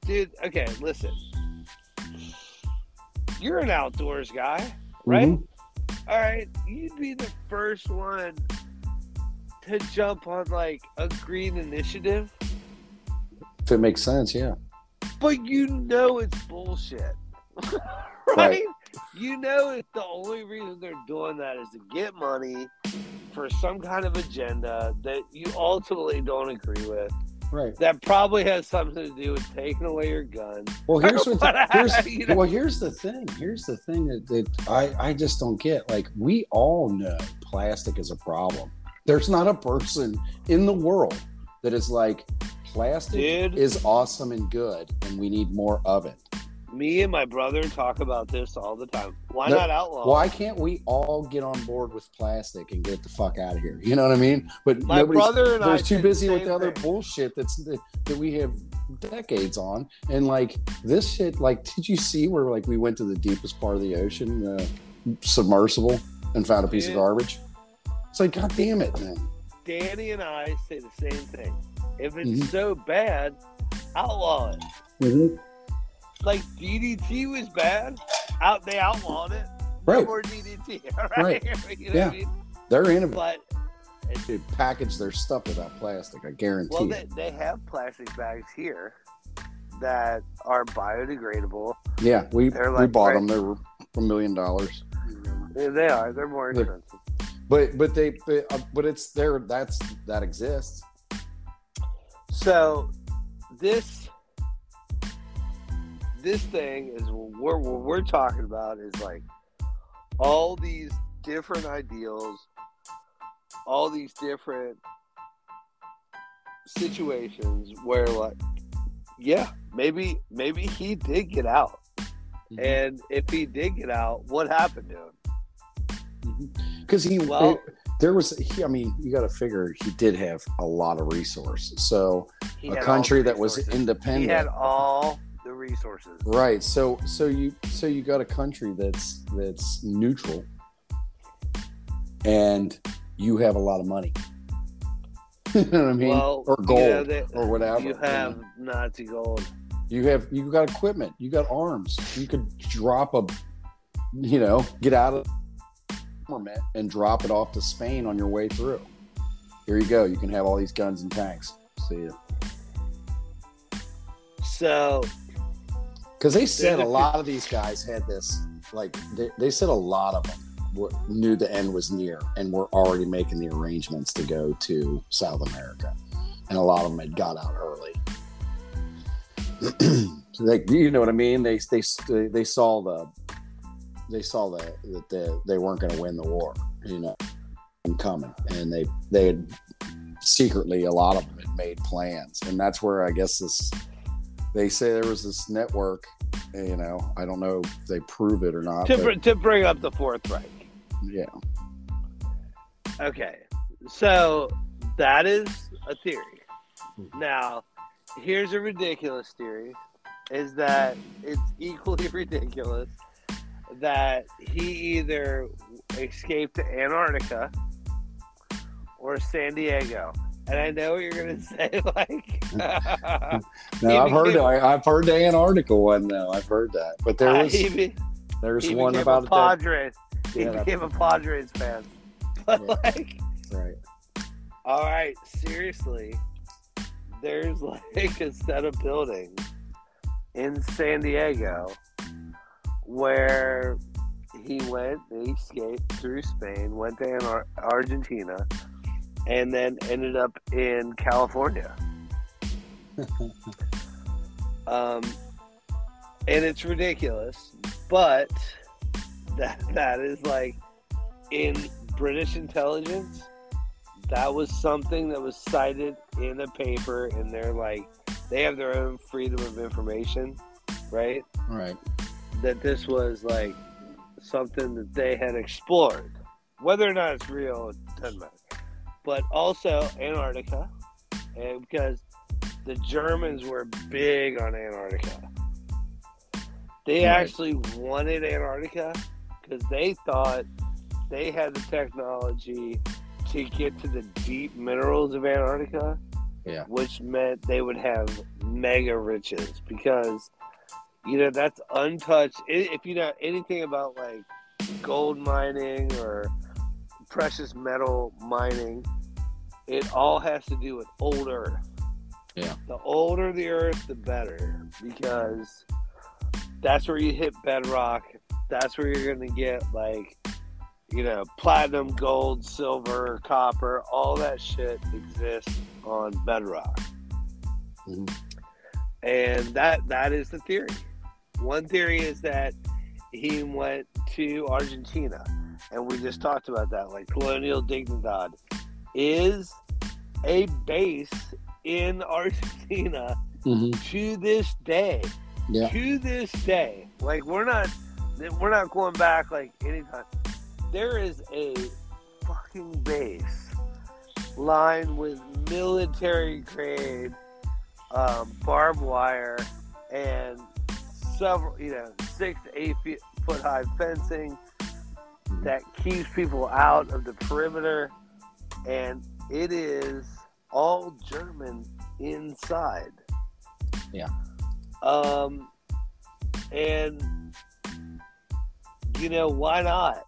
dude. Okay, listen. You're an outdoors guy, right? Mhm. All right, you'd be the first one to jump on like a green initiative, If it makes sense, yeah. but you know it's bullshit, right? Right. You know it's the only reason they're doing that is to get money for some kind of agenda that you ultimately don't agree with. Right. That probably has something to do with taking away your gun. Well, here's what the, here's You know? well, here's the thing. Here's the thing that, that I I just don't get. Like we all know plastic is a problem. There's not a person in the world that is like plastic Dude. is awesome and good, and we need more of it. Me and my brother talk about this all the time. Why No, not outlaw? Why can't we all get on board with plastic and get the fuck out of here? You know what I mean? But My brother and I they're too busy the with the other thing. bullshit that's that, that we have decades on. And like this shit, like, did you see where like we went to the deepest part of the ocean, uh, submersible, and found a piece Yeah. of garbage? It's like, god damn it, man. Danny and I say the same thing. If it's Mhm. so bad, outlaw it. Like DDT was bad, out they outlawed it. No Right. more DDT. Right. you know Yeah. I mean? They're innovative. But They package their stuff without plastic. I guarantee. well, it. they, they have plastic bags here that are biodegradable. yeah, we they're we like bought right- them. They were a million dollars. Yeah, They are. They're more They're- expensive. But but they but, uh, but it's there. That's that exists. So this this thing is what we're, what we're talking about is like all these different ideals, all these different situations where like yeah, maybe maybe he did get out. Mm-hmm. And if he did get out, what happened to him? Mm-hmm. because he Well- there was he, i mean you got to figure he did have a lot of resources so He a country that was resources. He independent had all the resources. right so so you so you got a country that's that's neutral and you have a lot of money. You know what i mean? Well, or gold know, they- or whatever You have Nazi gold. you have you got equipment you got arms. You could drop a you know get out of armament and drop it off to spain on your way through. Here you go you can have all these guns and tanks. See ya. So because they said a lot of these guys had this like they, they said a lot of them were, knew the end was near and were already making the arrangements to go to south america. And a lot of them had got out early. Like you know what i mean? They they they saw the they saw that that they, they weren't going to win the war you know coming. And they they had secretly a lot of them had made plans. And that's where i guess this they say there was this network you know i don't know if they prove it or not to, br- to bring up the Fourth Reich. yeah Okay, so that is a theory. Now, here's a ridiculous theory: is that it's equally ridiculous that he either escaped to Antarctica or San Diego? And I know what you're gonna say, like. No, I've heard I, I've heard the Antarctica one though. I've heard that, but there was he, be- one about a that. Padres. He Yeah, became a Padres fan. But Yeah. like, Right. all right, seriously, there's like a set of buildings in San Diego where he went, he escaped through Spain, went to Argentina, and then ended up in California. um, and it's ridiculous, but that that is like in British intelligence. That was something that was cited in a paper, and they're like, they have their own freedom of information, right? Right. That this was like something that they had explored. Whether or not it's real, it doesn't matter. But also Antarctica, and because the Germans were big on Antarctica. They Right. actually wanted Antarctica because they thought they had the technology to get to the deep minerals of Antarctica. Yeah. Which meant they would have mega riches because, you know, that's untouched. If you know anything about like gold mining or precious metal mining, it all has to do with old earth. Yeah. The older the earth, the better because that's where you hit bedrock. That's where you're going to get like, you know, platinum, gold, silver, copper, all that shit exists on bedrock. Mhm. And that that is the theory. One theory is that he went to Argentina, and we just talked about that. Like Colonia Dignidad is a base in Argentina hmm to this day. Yeah. To this day, like we're not we're not going back like anytime. There is a fucking base lined with military grade um, barbed wire and several, you know, six to eight feet, foot high fencing that keeps people out of the perimeter, and it is all German inside. Yeah. Um, and you know why not?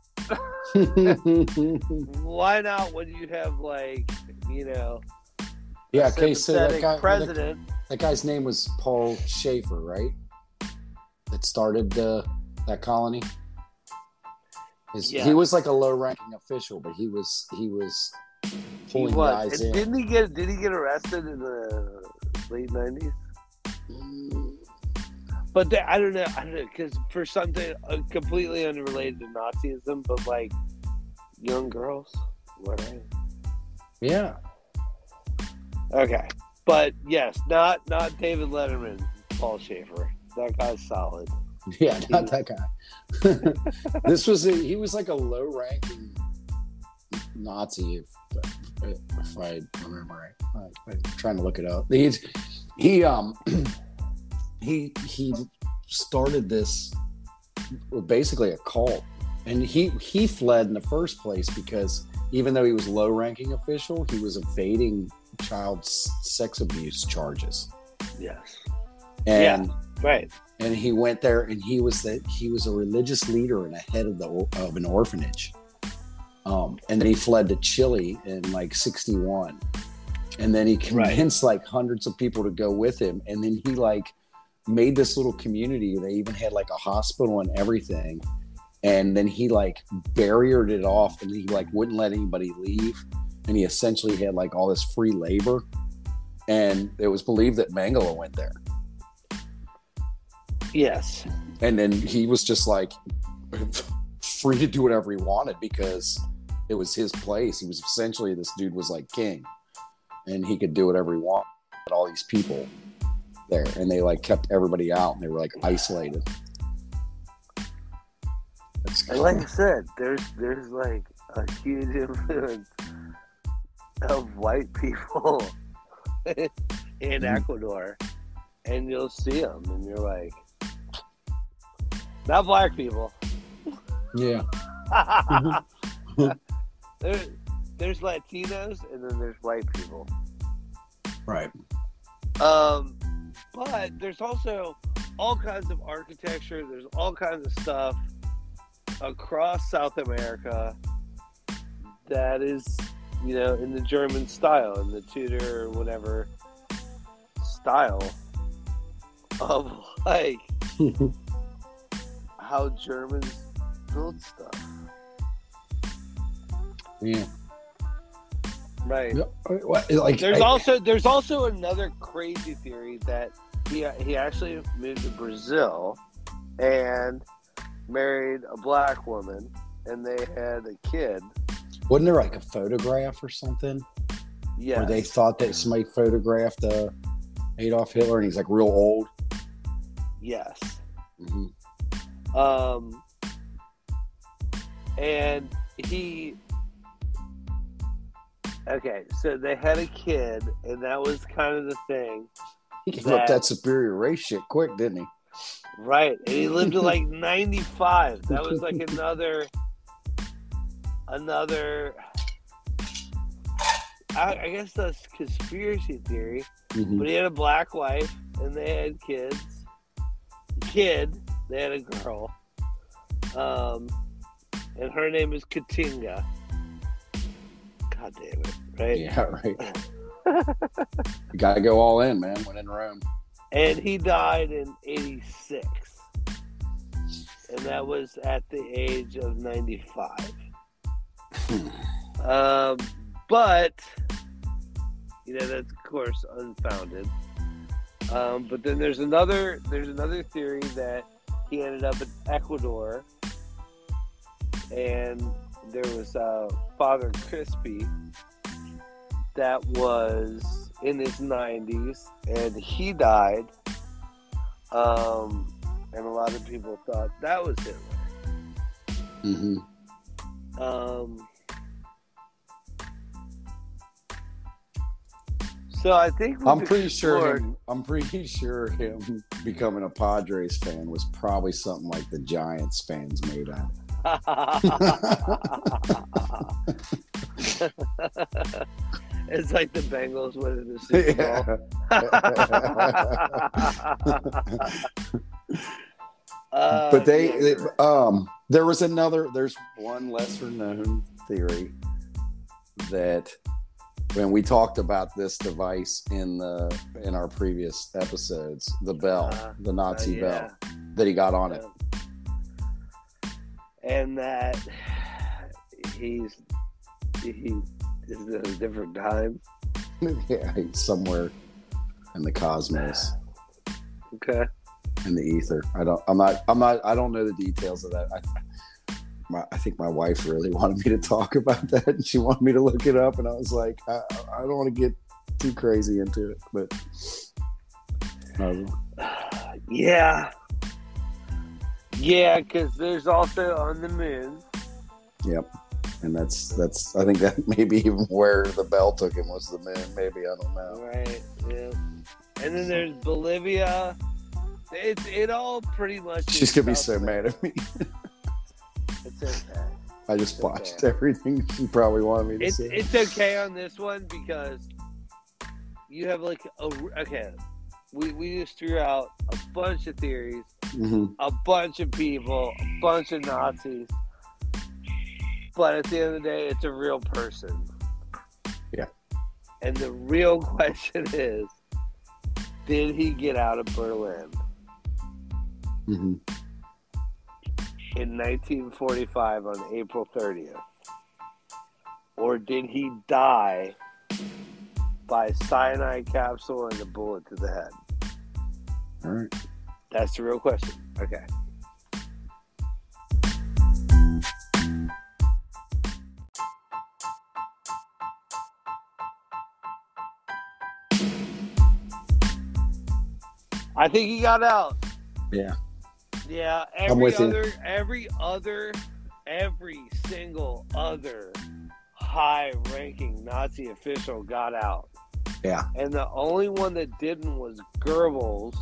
Why not when you have like you know yeah. Okay. So that guy, that, president? that guy's name was Paul Schaefer, right? That started uh, that colony. His, Yeah. He was like a low-ranking official, but he was he was He pulling was. guys And in. didn't he get? Did he get arrested in the late nineties? But the, I don't know. I don't know because for something uh, completely unrelated to Nazism, but like young girls, right? Yeah. Okay, but yes, not not David Letterman, Paul Schaefer. That guy's solid. Yeah, not that guy. this was a, he was like a low ranking Nazi, if, if I remember right. I, I'm trying to look it up. He's he um he he started this basically a cult, and he he fled in the first place because even though he was low ranking official, he was evading child sex abuse charges, Yes, and right. And he went there and he was the he was a religious leader and a head of the of an orphanage. Um and then he fled to chile in like 61 and then he convinced like hundreds of people to go with him. And then he like made this little community. They even had like a hospital and everything. And then he like barriered it off and he like wouldn't let anybody leave. And he essentially had like all this free labor. And it was believed that Mengele went there Yes, and then he was just like free to do whatever he wanted because it was his place. He was essentially this dude was like king. And he could do whatever he wanted all these people there. And they like kept everybody out and they were like isolated. That's and like I said, there's there's like a huge influence of white people in Mhm. Ecuador, and you'll see them, and you're like, not black people. yeah There- there's Latinos and then there's white people. Right. Um, but there's also all kinds of architecture. There's all kinds of stuff across South America that is, you know, in the German style, in the Tudor or whatever style of like how Germans build stuff. Yeah. Right. Like There's I- also there's also another crazy theory that he he actually moved to Brazil and married a black woman and they had a kid. wasn't there like a photograph or something Yeah. where they thought that somebody photographed uh, Adolf Hitler and he's like real old. yes. hmm Um and he Okay, so they had a kid and that was kind of the thing. He gave That- up that superior race shit quick, didn't he? Right. And he lived to like 95. That was like another, another, I, I guess that's conspiracy theory. Mhm. But he had a black wife and they had kids. Kid, they had a girl. Um, and her name is Katinga. God damn it. Right? Yeah, right. you got to go all in, man. When in Rome. and he died in 86 and that was at the age of 95 um, but you know that's of course unfounded um, but then there's another there's another theory that he ended up in ecuador. And there was uh, father Crespi that was in his 90s and he died. Um, and a lot of people thought that was Hitler hmm um, so I think I'm pretty sure him. I'm pretty sure him becoming a Padres fan was probably something like the Giants fans made up. it's like the Bengals winning the Super Bowl. Uh, but they, they- um there was another there's one lesser known theory that when we talked about this device in the in our previous episodes the bell Uh, the nazi uh, yeah. bell that he got on it and that he's he is in a different time. yeah he's somewhere in the cosmos Okay. in the ether i don't i'm not i'm not i don't know the details of that i my, I think my wife really wanted me to talk about that, and she wanted me to look it up, and I was like, I, I don't want to get too crazy into it, but uh, Yeah. Yeah, because there's also on the moon. Yep. And that's that's I think that maybe even where the bell took him was the moon. Maybe I don't know. Right. Yeah. And then there's Bolivia. It, it all pretty much. She's gonna be so mad at me. Okay. I just It's watched okay. everything she probably wanted me to It's see. it's okay on this one because you have like a okay. We we just threw out a bunch of theories, Mhm. a bunch of people, a bunch of Nazis. But at the end of the day, it's a real person. Yeah. And the real question is, did he get out of Berlin Mhm. In 1945 on April 30th? Or did he die by cyanide capsule and a bullet to the head? All right. That's the real question. Okay. I think he got out. Yeah. Yeah. Every with you. other, every other, every single other high-ranking Nazi official got out. Yeah. And the only one that didn't was Goebbels,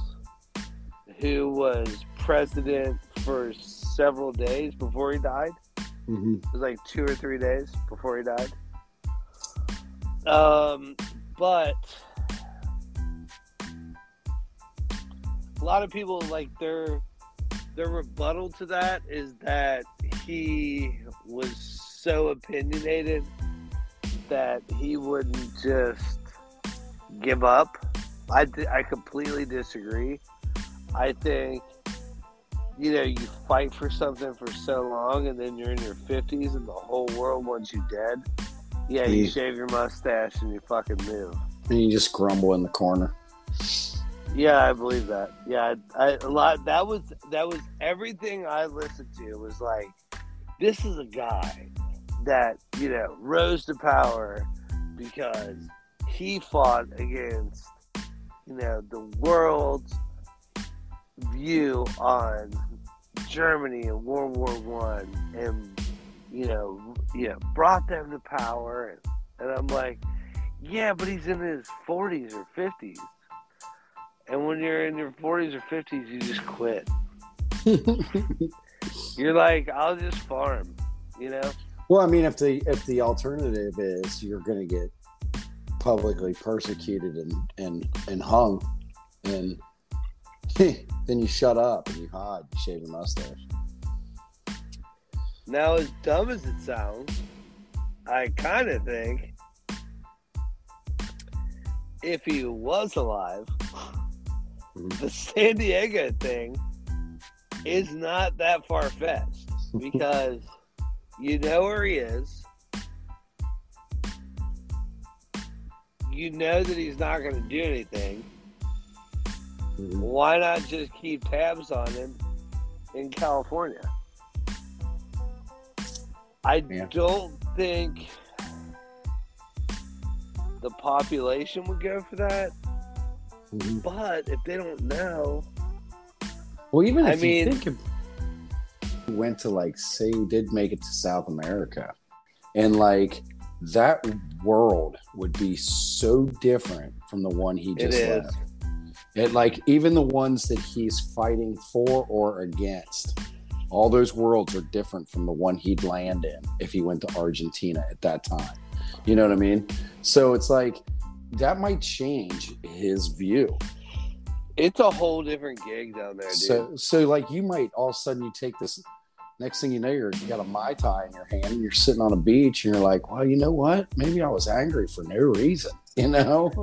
who was president for several days before he died. Mhm. It was like two or three days before he died. Um, but a lot of people like their their rebuttal to that is that he was so opinionated that he wouldn't just give up. I, I completely disagree. I think you know, you fight for something for so long and then you're in your 50s and the whole world wants you dead. Yeah, you Mm. shave your mustache and you fucking move. And you just grumble in the corner. Yeah, I believe that. Yeah, I, a lot that was that was everything I listened to was like this is a guy that, you know, rose to power because he fought against you know, the world's view on Germany in World War One and you know, know, brought them to power and, and I'm like, yeah, but he's in his forties or fifties. And when you're in your forties or fifties you just quit. You're like, I'll just farm, you know? Well, I mean, if the if the alternative is you're going to get publicly persecuted and and and hung, and then you shut up and you hide, you shave your mustache. Now, as dumb as it sounds, I kind of think if he was alive. The San Diego thing is not that far fetched because you know where he is. You know that he's not going to do anything. Mhm. Why not just keep tabs on him in California? I Yeah. don't think the population would go for that, Mhm. but if they don't know, Well, even I if mean- you think of went to like say you did make it to South America, and like that world would be so different from the one he just is. left. It like even the ones that he's fighting for or against, all those worlds are different from the one he'd land in if he went to Argentina at that time. You know what I mean? So it's like that might change his view. It's a whole different gig down there, dude. So so like you might all of a sudden you take this next thing you know you're you got a mai tai in your hand and you're sitting on a beach and you're like, well, you know what? Maybe I was angry for no reason. You know,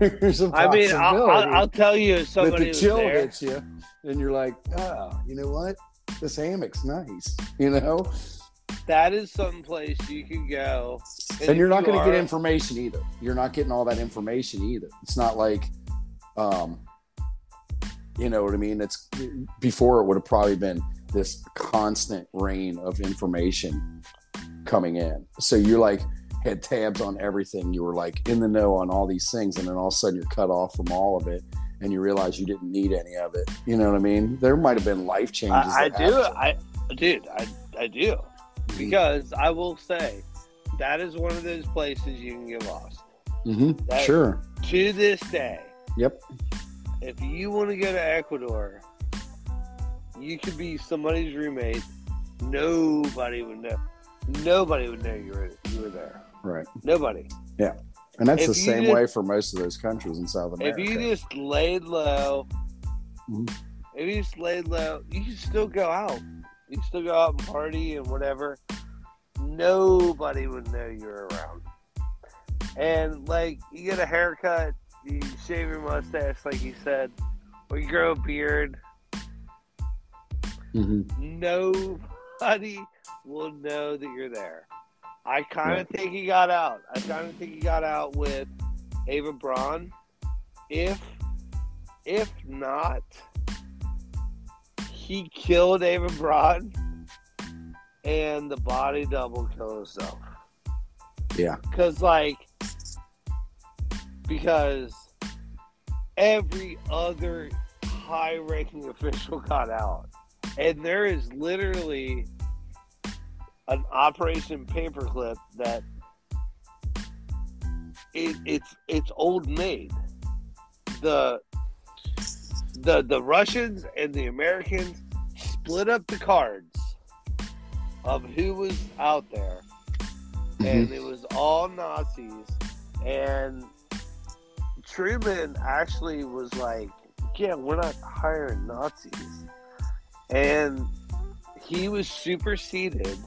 there's a I mean, I'll, I'll, I'll tell you, somebody the was chill there, hits you, and you're like, oh, you know what? This hammock's nice. You know, that is some place you could go, and, if you're not you going to get information either. You're not getting all that information either. It's not like, um, you know what I mean? It's before it would have probably been this constant rain of information coming in. So you're like had tabs on everything. You were like in the know on all these things, and then all of a sudden you're cut off from all of it, and you realize you didn't need any of it. You know what I mean? There might have been life changes. I, I do. happened. I, dude, I, I do. Because I will say, that is one of those places you can get lost. Mhm. that- Sure. To this day, Yep. if you want to go to Ecuador, you could be somebody's roommate. Nobody would know. Nobody would know you were you were there. Right. Nobody. Yeah. And that's If the same just- way for most of those countries in South America. If you just laid low, Mhm. if you just laid low, you can still go out. You can still go out and party and whatever. Nobody would know you're around. And like, you get a haircut, you shave your mustache, like you said, or you grow a beard. Mhm. Nobody will know that you're there. I kind of think he got out. I kind of think he got out with Eva Braun. If, if not, he killed David Braun, and the body double killed himself. Yeah. Because like, because every other high-ranking official got out, and there is literally an Operation Paperclip that it, it's it's old made. The the the Russians and the Americans split up the cards of who was out there, mm-hmm. and it was all Nazis, And Truman actually was like, yeah, we're not hiring Nazis. And he was superseded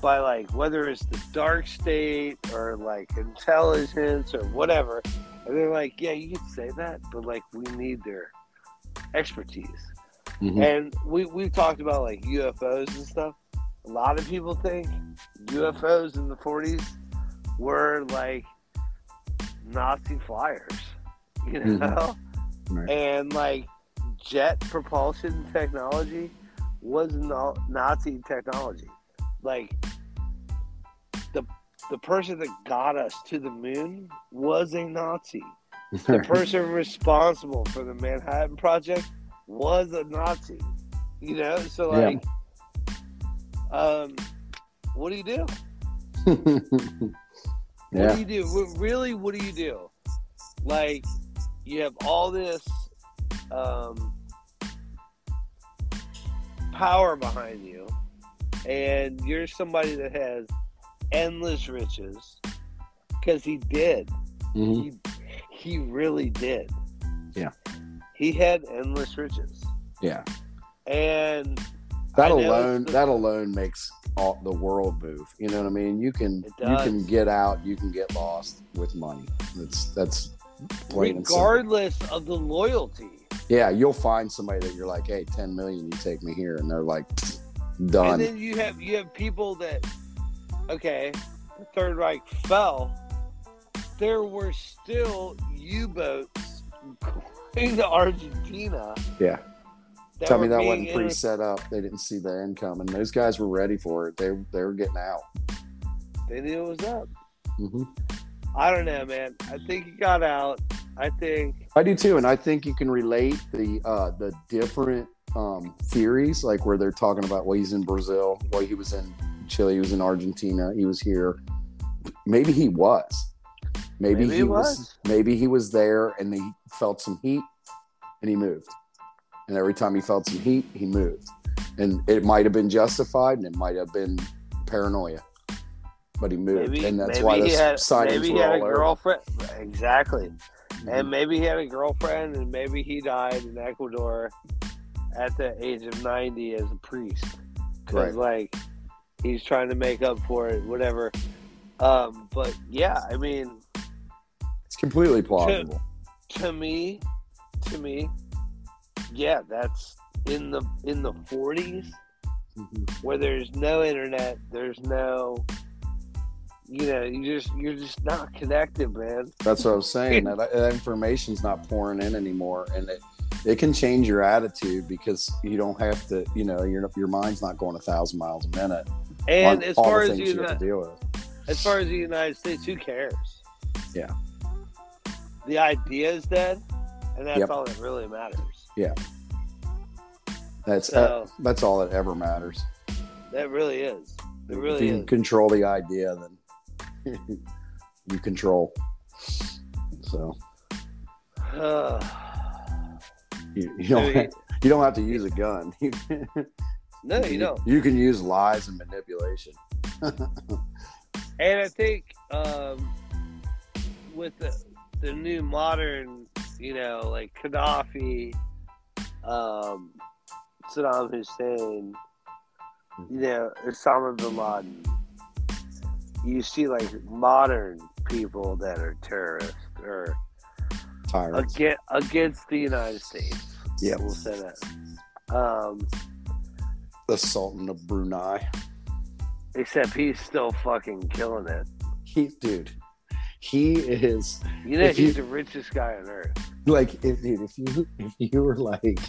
by like whether it's the dark state or like intelligence or whatever. And they're like, yeah, you can say that, but like we need their expertise. Mhm. And we we've talked about like UFOs and stuff. A lot of people think UFOs in the 40s were like Nazi flyers, you Mhm. know, Right. and like jet propulsion technology was no, Nazi technology. Like the person that got us to the moon was a Nazi. The person responsible for the Manhattan Project was a Nazi. You know, so Yeah. like, um, what do you do? What do you do? What- Really, what do you do? Like, you have all this um, power behind you, and you're somebody that has endless riches because he did. Mhm. He, he really did. Yeah. He had endless riches. Yeah. And That I alone the, that alone makes all, the world move. You know what I mean? You can you can get out, you can get lost with money. That's that's regardless of the loyalty, Yeah, you'll find somebody that you're like, hey, ten million, you take me here, and they're like, done. And then you have you have people that okay, the Third Reich fell. There were still U boats going to Argentina. Yeah. Tell me that wasn't pre-set up. They didn't see the end coming. Those guys were ready for it. They they were getting out. They knew it was up. hmm I don't know, man. I think he got out. I think I do too, and I think you can relate the uh, the different um, theories, like where they're talking about, well, he's in Brazil, well, he was in Chile, he was in Argentina, he was here. Maybe he was. Maybe, Maybe he was. was. Maybe he was there, and he felt some heat, and he moved. And every time he felt some heat, he moved. And it might have been justified, and it might have been paranoia, but he moved, maybe and that's why he the had sightings maybe he had a over. girlfriend. Exactly. Mhm. And maybe he had a girlfriend, and maybe he died in Ecuador at the age of 90 as a priest. Because, like, he's trying to make up for it, whatever. Um, but yeah, I mean, It's completely plausible. to me, to me, yeah, that's in the in the 40s Mhm. where there's no internet, there's no, you know, you just you're just not connected, man. That's what I was saying. that, that information's not pouring in anymore, and it it can change your attitude because you don't have to. You know, your your mind's not going a thousand miles a minute. And on as far as you you have know, to deal with. as far as the United States, who cares? Yeah. The idea is dead, and that's Yep. all that really matters. Yeah. That's So uh, that's all that ever matters. that really is. It if really you is. control the idea, then you control. So you, you don't you don't have to use a gun. You, no, you don't. You can use lies and manipulation. And I think um, with the, the new modern, you know, like Gaddafi, um, Saddam Hussein, you know, Osama bin Laden, you see like modern people that are terrorists or Tyrants. against, against the United States. Yeah. We'll say that. Um, The Sultan of Brunei. except he's still fucking killing it. He, dude, he is You know, he's you- the richest guy on earth. like if dude, if you if you were like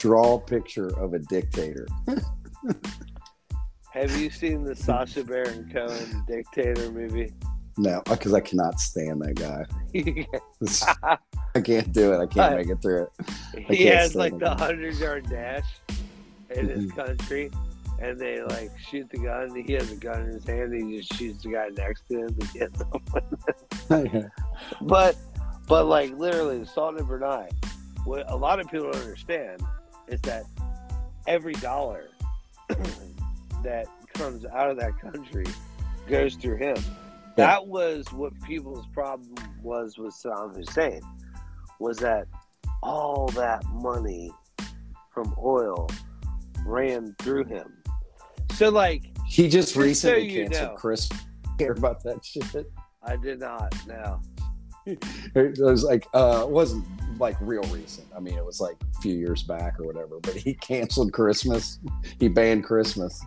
draw a picture of a dictator. Have you seen the Sacha Baron Cohen Dictator movie? No, because I cannot stand that guy. I can't do it. I can't make it through it. he has like the hundred yard dash in his Mhm. country, and they like shoot the gun. He has a gun in his hand. He just shoots the guy next to him and gets him. But, but like literally, the Sultan of Brunei. What a lot of people don't understand is that every dollar that comes out of that country goes through him. That was what people's problem was with Saddam Hussein, was that all that money from oil ran through him. So, like, He just so recently you canceled know. Chris. Care about that shit? I did not No. It was like uh it wasn't like real recent. I mean, it was like a few years back or whatever. But he canceled Christmas. He banned Christmas.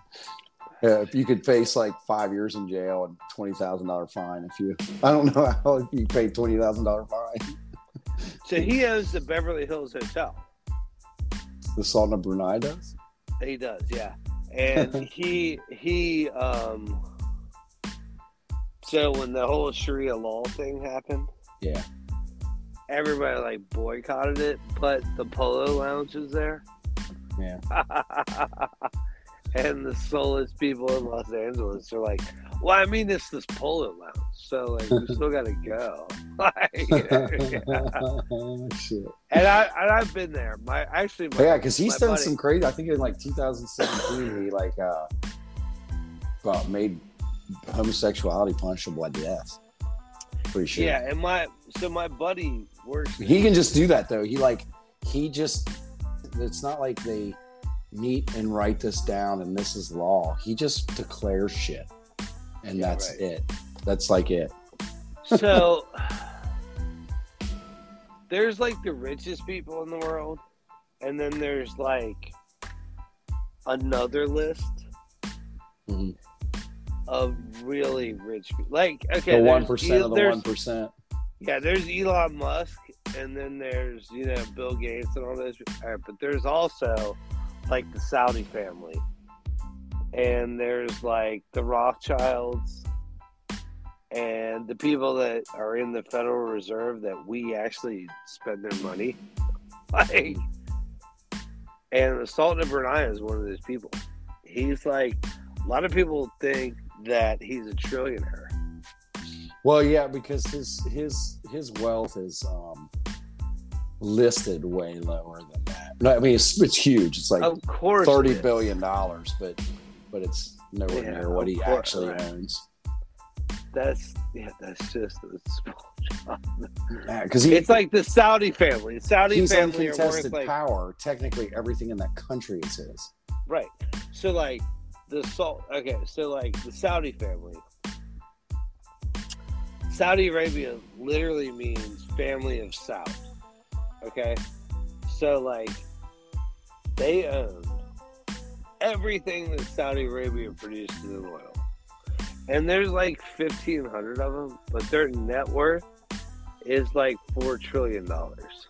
Uh, if you could face like five years in jail and twenty thousand dollar fine if you, I don't know how you pay twenty thousand dollar fine. So he owns the Beverly Hills Hotel. The Sultan of Brunei does. He does, yeah. And he he um so when the whole Sharia law thing happened, Yeah. everybody like boycotted it, but the polo lounge was there. Yeah. and the soulless people in Los Angeles are like, Well, I mean it's this polo lounge, so like we still gotta go. Like, Shit. and I and I've been there. My actually my, yeah, because he's done buddy- some crazy. I think in like 2017, he like uh, uh made homosexuality punishable by death. Pretty sure. Yeah, and my so my buddy works He can just do that though. He like he just. It's not like they meet and write this down and this is law. He just declares shit, and Yeah, that's right. it. That's like it. So there's like the richest people in the world, and then there's like another list Mhm. of really rich people. Like okay, the one percent of the one percent. Yeah, there's Elon Musk, and then there's you know Bill Gates and all those. All right, but there's also like the Saudi family, and there's like the Rothschilds, and the people that are in the Federal Reserve that we actually spend their money, like. And the Sultan of Brunei is one of those people. He's like, a lot of people think that he's a trillionaire. Well, yeah, because his his his wealth is um listed way lower than that. No, I mean it's it's huge. It's like Of course, thirty billion dollars, but but it's nowhere Yeah, near what he course, actually right. owns. That's yeah, that's just a small job. Because It's like the Saudi family. The Saudi he's family are worth uncontested like power. Technically, everything in that country is his. right. So like the salt. Okay, so like the Saudi family. Saudi Arabia literally means family of Saud. Okay, so like they own everything that Saudi Arabia produces in oil, and there's like fifteen hundred of them, but their net worth is like four trillion dollars.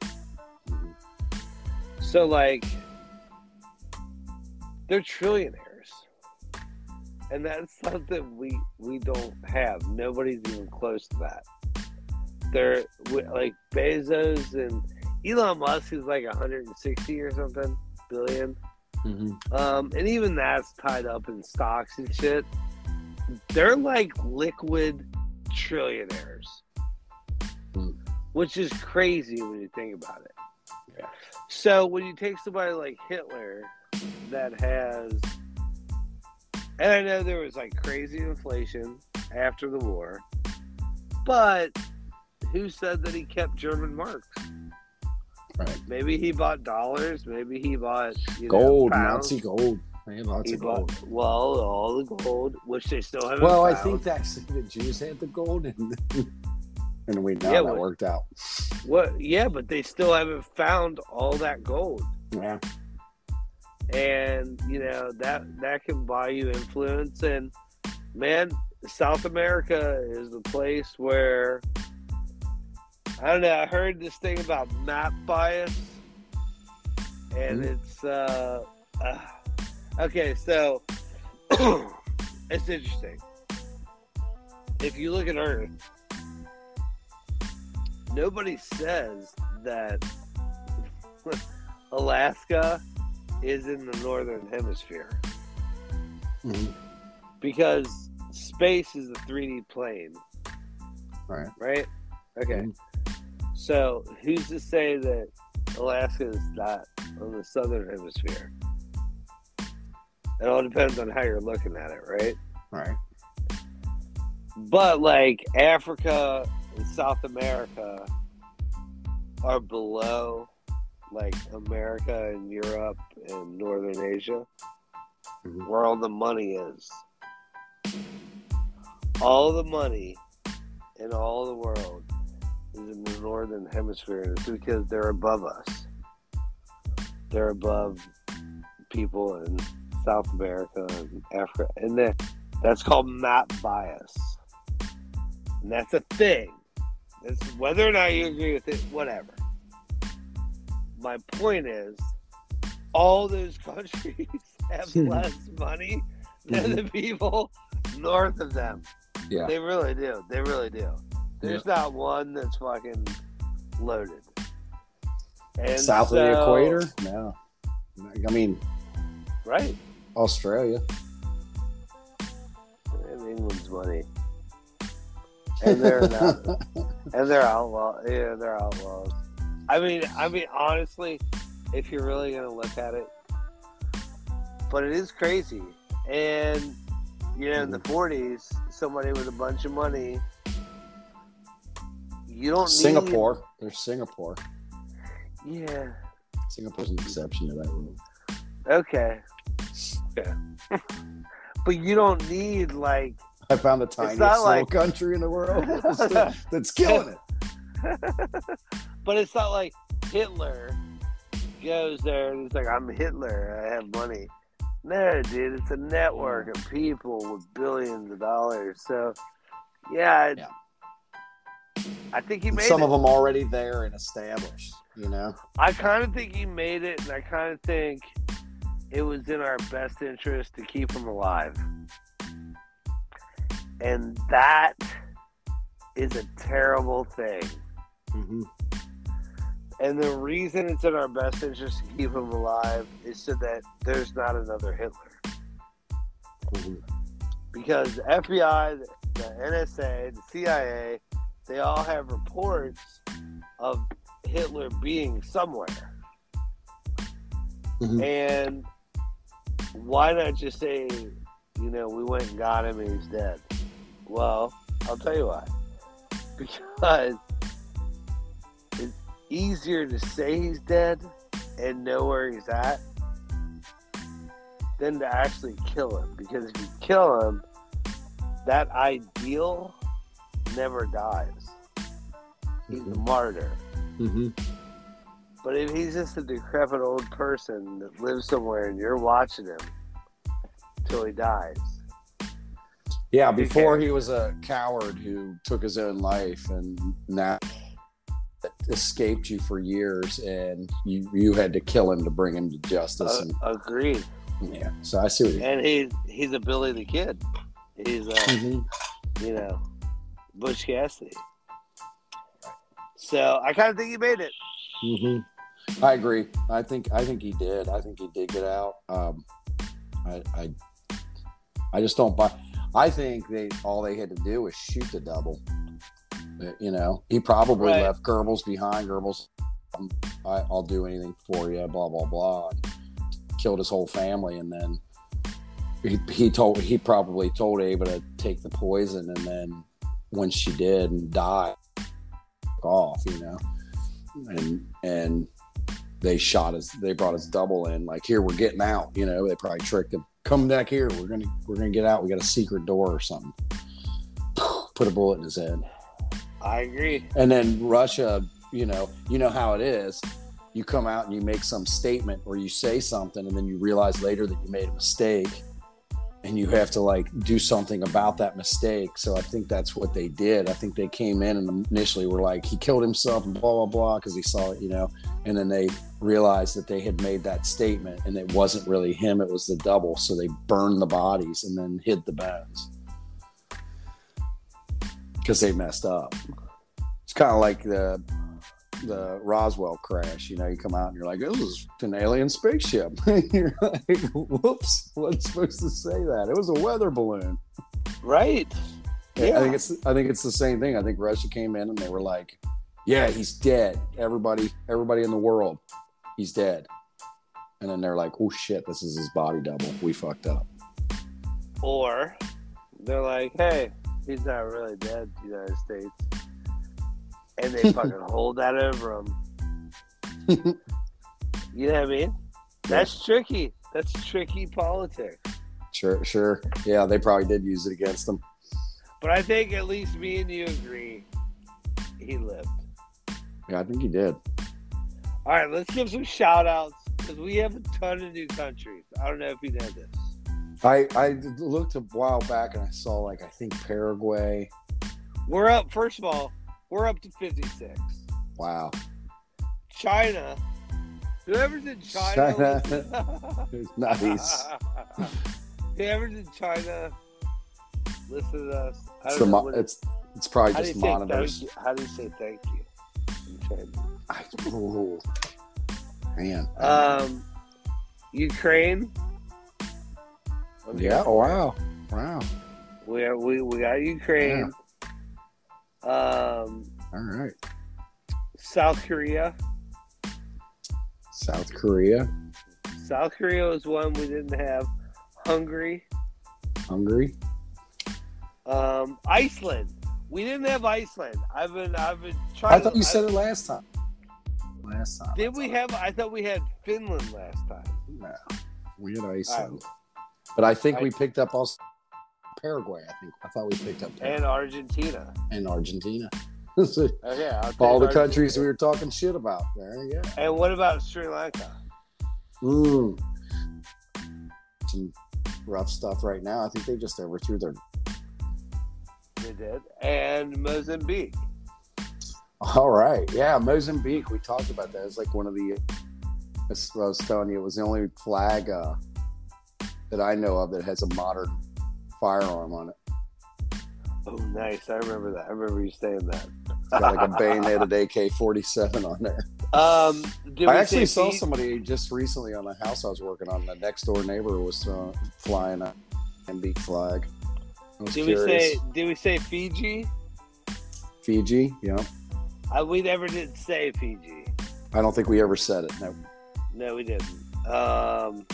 So like they're trillionaires. And that's something we we don't have. Nobody's even close to that. They're like Bezos and Elon Musk is like 160 or something billion. Um, and even that's tied up in stocks and shit. They're like liquid trillionaires, Hmm. which is crazy when you think about it. Yeah. So when you take somebody like Hitler that has, and I know there was like crazy inflation after the war, but who said that he kept German marks? Right. Maybe he bought dollars. Maybe he bought you know, Gold, pounds. Nazi gold. Had lots He of gold. bought, well, all the gold, which they still haven't. Well, I think that's the Jews had the gold, and and we know Yeah, that well- worked out. What? Yeah, but they still haven't found all that gold, Yeah, and you know that that can buy you influence. And man, South America is the place where I don't know. I heard this thing about map bias, and Mhm. it's uh, uh okay. So it's interesting. If you look at Earth, nobody says that Alaska is in the northern hemisphere Mhm. because space is a 3D plane, right. right? Okay. Mhm. So who's to say that Alaska is not on the southern hemisphere? It all depends on how you're looking at it, right? Right. But like Africa and South America are below like America and Europe and Northern Asia, Mhm. where all the money is. All the money in all the world in the northern hemisphere, and it's because they're above us. They're above people in South America and Africa, and then that's called map bias, and that's a thing. It's whether or not you agree with it, whatever. My point is, all those countries have hmm. less money than hmm. the people north of them. Yeah. They really do. They really do. There's not one that's fucking loaded. And South of the equator? No. I mean, Right. Australia. And England's money. And they're not, and they're outlaw. Yeah, they're outlaws. I mean, I mean, honestly, if you're really gonna look at it, but it is crazy. And you know, in the mm-hmm. '40s, somebody with a bunch of money, you don't need Singapore. There's Singapore. Yeah. Singapore's an exception to that rule. Okay. Yeah. but you don't need like I found the tiniest little like- country in the world that's, that's killing it. but it's not like Hitler goes there and he's like, I'm Hitler, I have money. No, dude, it's a network of people with billions of dollars. So, yeah, Yeah. I think he made Some it. of them already there and established, you know? I kind of think he made it, and I kind of think it was in our best interest to keep him alive. And that is a terrible thing. Mm-hmm. And the reason it's in our best interest to keep him alive is so that there's not another Hitler. Mm-hmm. Because the FBI, the, the NSA, the CIA, they all have reports of Hitler being somewhere. Mhm. And why not just say, you know, we went and got him and he's dead? Well, I'll tell you why. Because it's easier to say he's dead and know where he's at than to actually kill him. Because if you kill him, that ideal never dies. He's a martyr. Mm-hmm. But if he's just a decrepit old person that lives somewhere and you're watching him till he dies, Yeah, before he was a coward who took his own life, and now escaped you for years, and you you had to kill him to bring him to justice. uh, agreed. yeah, so I see what you. And he's he's a Billy the Kid. He's a Mhm. you know Butch Cassidy. So I kind of think he made it. Mhm. I agree. I think I think he did. I think he did get out. Um, I, I I just don't buy. I think they all they had to do was shoot the double. Uh, You know, he probably Right. left Goebbels behind. Goebbels, um, I, I'll do anything for you. Blah blah blah. And killed his whole family, and then he, he told he probably told Eva to take the poison, and then when she did and died, off. You know, and and they shot us. they brought us double in like here we're getting out you know they probably tricked him come back here we're gonna we're gonna get out we got a secret door or something put a bullet in his head I agree. and then russia you know you know how it is you come out and you make some statement or you say something and then you realize later that you made a mistake and you have to like do something about that mistake. So i think that's what they did. I think they came in and initially were like he killed himself and blah blah blah because he saw it you know and then they realized that they had made that statement and it wasn't really him it was the double. So they burned the bodies and then hid the bones. Because they messed up. It's kind of like the the Roswell crash. You know, you come out and you're like, "This is an alien spaceship." you're like, "Whoops, wasn't supposed to say that. It was a weather balloon." Right. Yeah. I think it's I think it's the same thing. I think Russia came in and they were like, "Yeah, he's dead. Everybody, everybody in the world, he's dead." And then they're like, "Oh shit, this is his body double. We fucked up." Or they're like, hey, he's not really dead, United States. And they fucking hold that over him. you know what I mean? That's tricky. That's tricky politics. Sure, sure. Yeah, they probably did use it against them. But I think at least me and you agree he lived. Yeah, I think he did. All right, let's give some shout outs because we have a ton of new countries. I don't know if you know this. I I looked a while back and I saw like I think Paraguay. We're up, first of all, we're up to 56. Wow. China. Whoever's in China. China. nice. Whoever's in China, listen to us. It's the mo- it's it's probably how do you just monitors. thank? How do you say thank you? I, ooh. man. Um, Ukraine. Yeah. Wow. Wow. We are, we we got Ukraine. Um, All right. South Korea. South Korea, South Korea was one we didn't have. Hungary. Hungary. Um, Iceland. We didn't have Iceland. I've been I've been trying. I thought you said it last time. Last time. Did we have? I thought we had Finland last time. No. We had Iceland. But I think we picked up also Paraguay. I think I thought we picked up Paraguay And Argentina. and Argentina. Okay, I'll take All the Argentina. countries we were talking shit about. There you go. And what about Sri Lanka? Mm. Some rough stuff right now. I think they just overthrew their. They did. And Mozambique. All right, yeah, Mozambique. We talked about that. It's like one of the. I was telling you. It was the only flag uh, that I know of that has a modern firearm on it. Oh, nice. I remember that. I remember you saying that. It's got like a bayoneted AK forty seven on there. Um, did I actually saw somebody just recently on a house I was working on. The next door neighbor was throwing, flying a Mozambique flag. Did we say? Did we say Fiji? Fiji? Yeah. I, we never did say Fiji. I don't think we ever said it. No. No, we didn't. Um,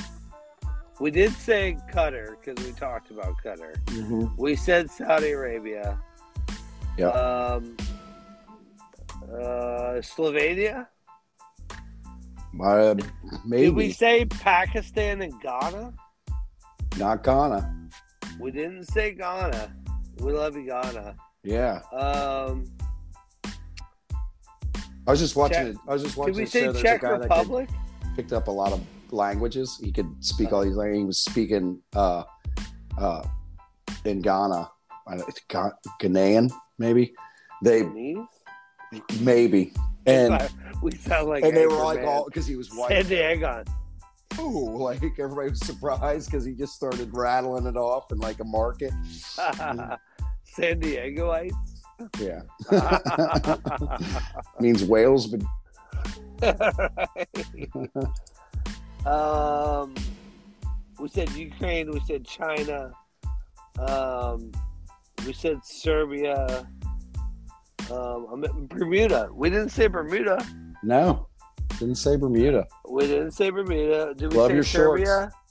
we did say Qatar because we talked about Qatar. Mm-hmm. We said Saudi Arabia. Yeah. Um, uh, Slovenia. Uh, maybe Did we say Pakistan and Ghana? not Ghana. We didn't say Ghana. We love you, Ghana. Yeah. Um, I was just watching Czech- it. I was just watching. did we say Czech a guy that Republic? picked up a lot of languages. He could speak all these languages. He was speaking uh, uh, in Ghana. I don't- it's Gha- Ghanaian, maybe. They Chinese? maybe and we sound like and they were like all because he was white. San Diego. Ooh, like everybody was surprised because he just started rattling it off in like a market. San Diegoites. Yeah, means whales, but um, we said Ukraine. We said China. Um, we said Serbia. Um, Bermuda. We didn't say Bermuda. no, didn't say Bermuda. We didn't say Bermuda. Did we Love say. Serbia?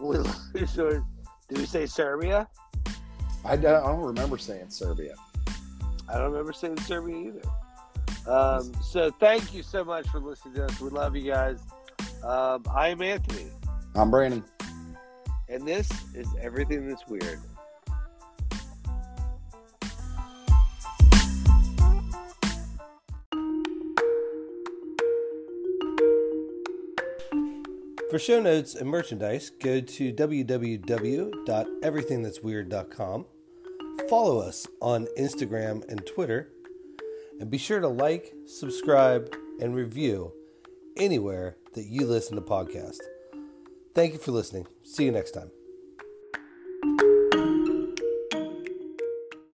We love your shorts. Did we say Serbia? I don't, I don't remember saying Serbia. I don't remember saying Serbia either. Um, so thank you so much for listening to us. We love you guys. Um, I am Anthony, I'm Brandon. and this is everything that's weird. For show notes and merchandise, go to www.everythingthat'sweird.com. Follow us on Instagram and Twitter, and be sure to like, subscribe, and review anywhere that you listen to podcasts. Thank you for listening. See you next time.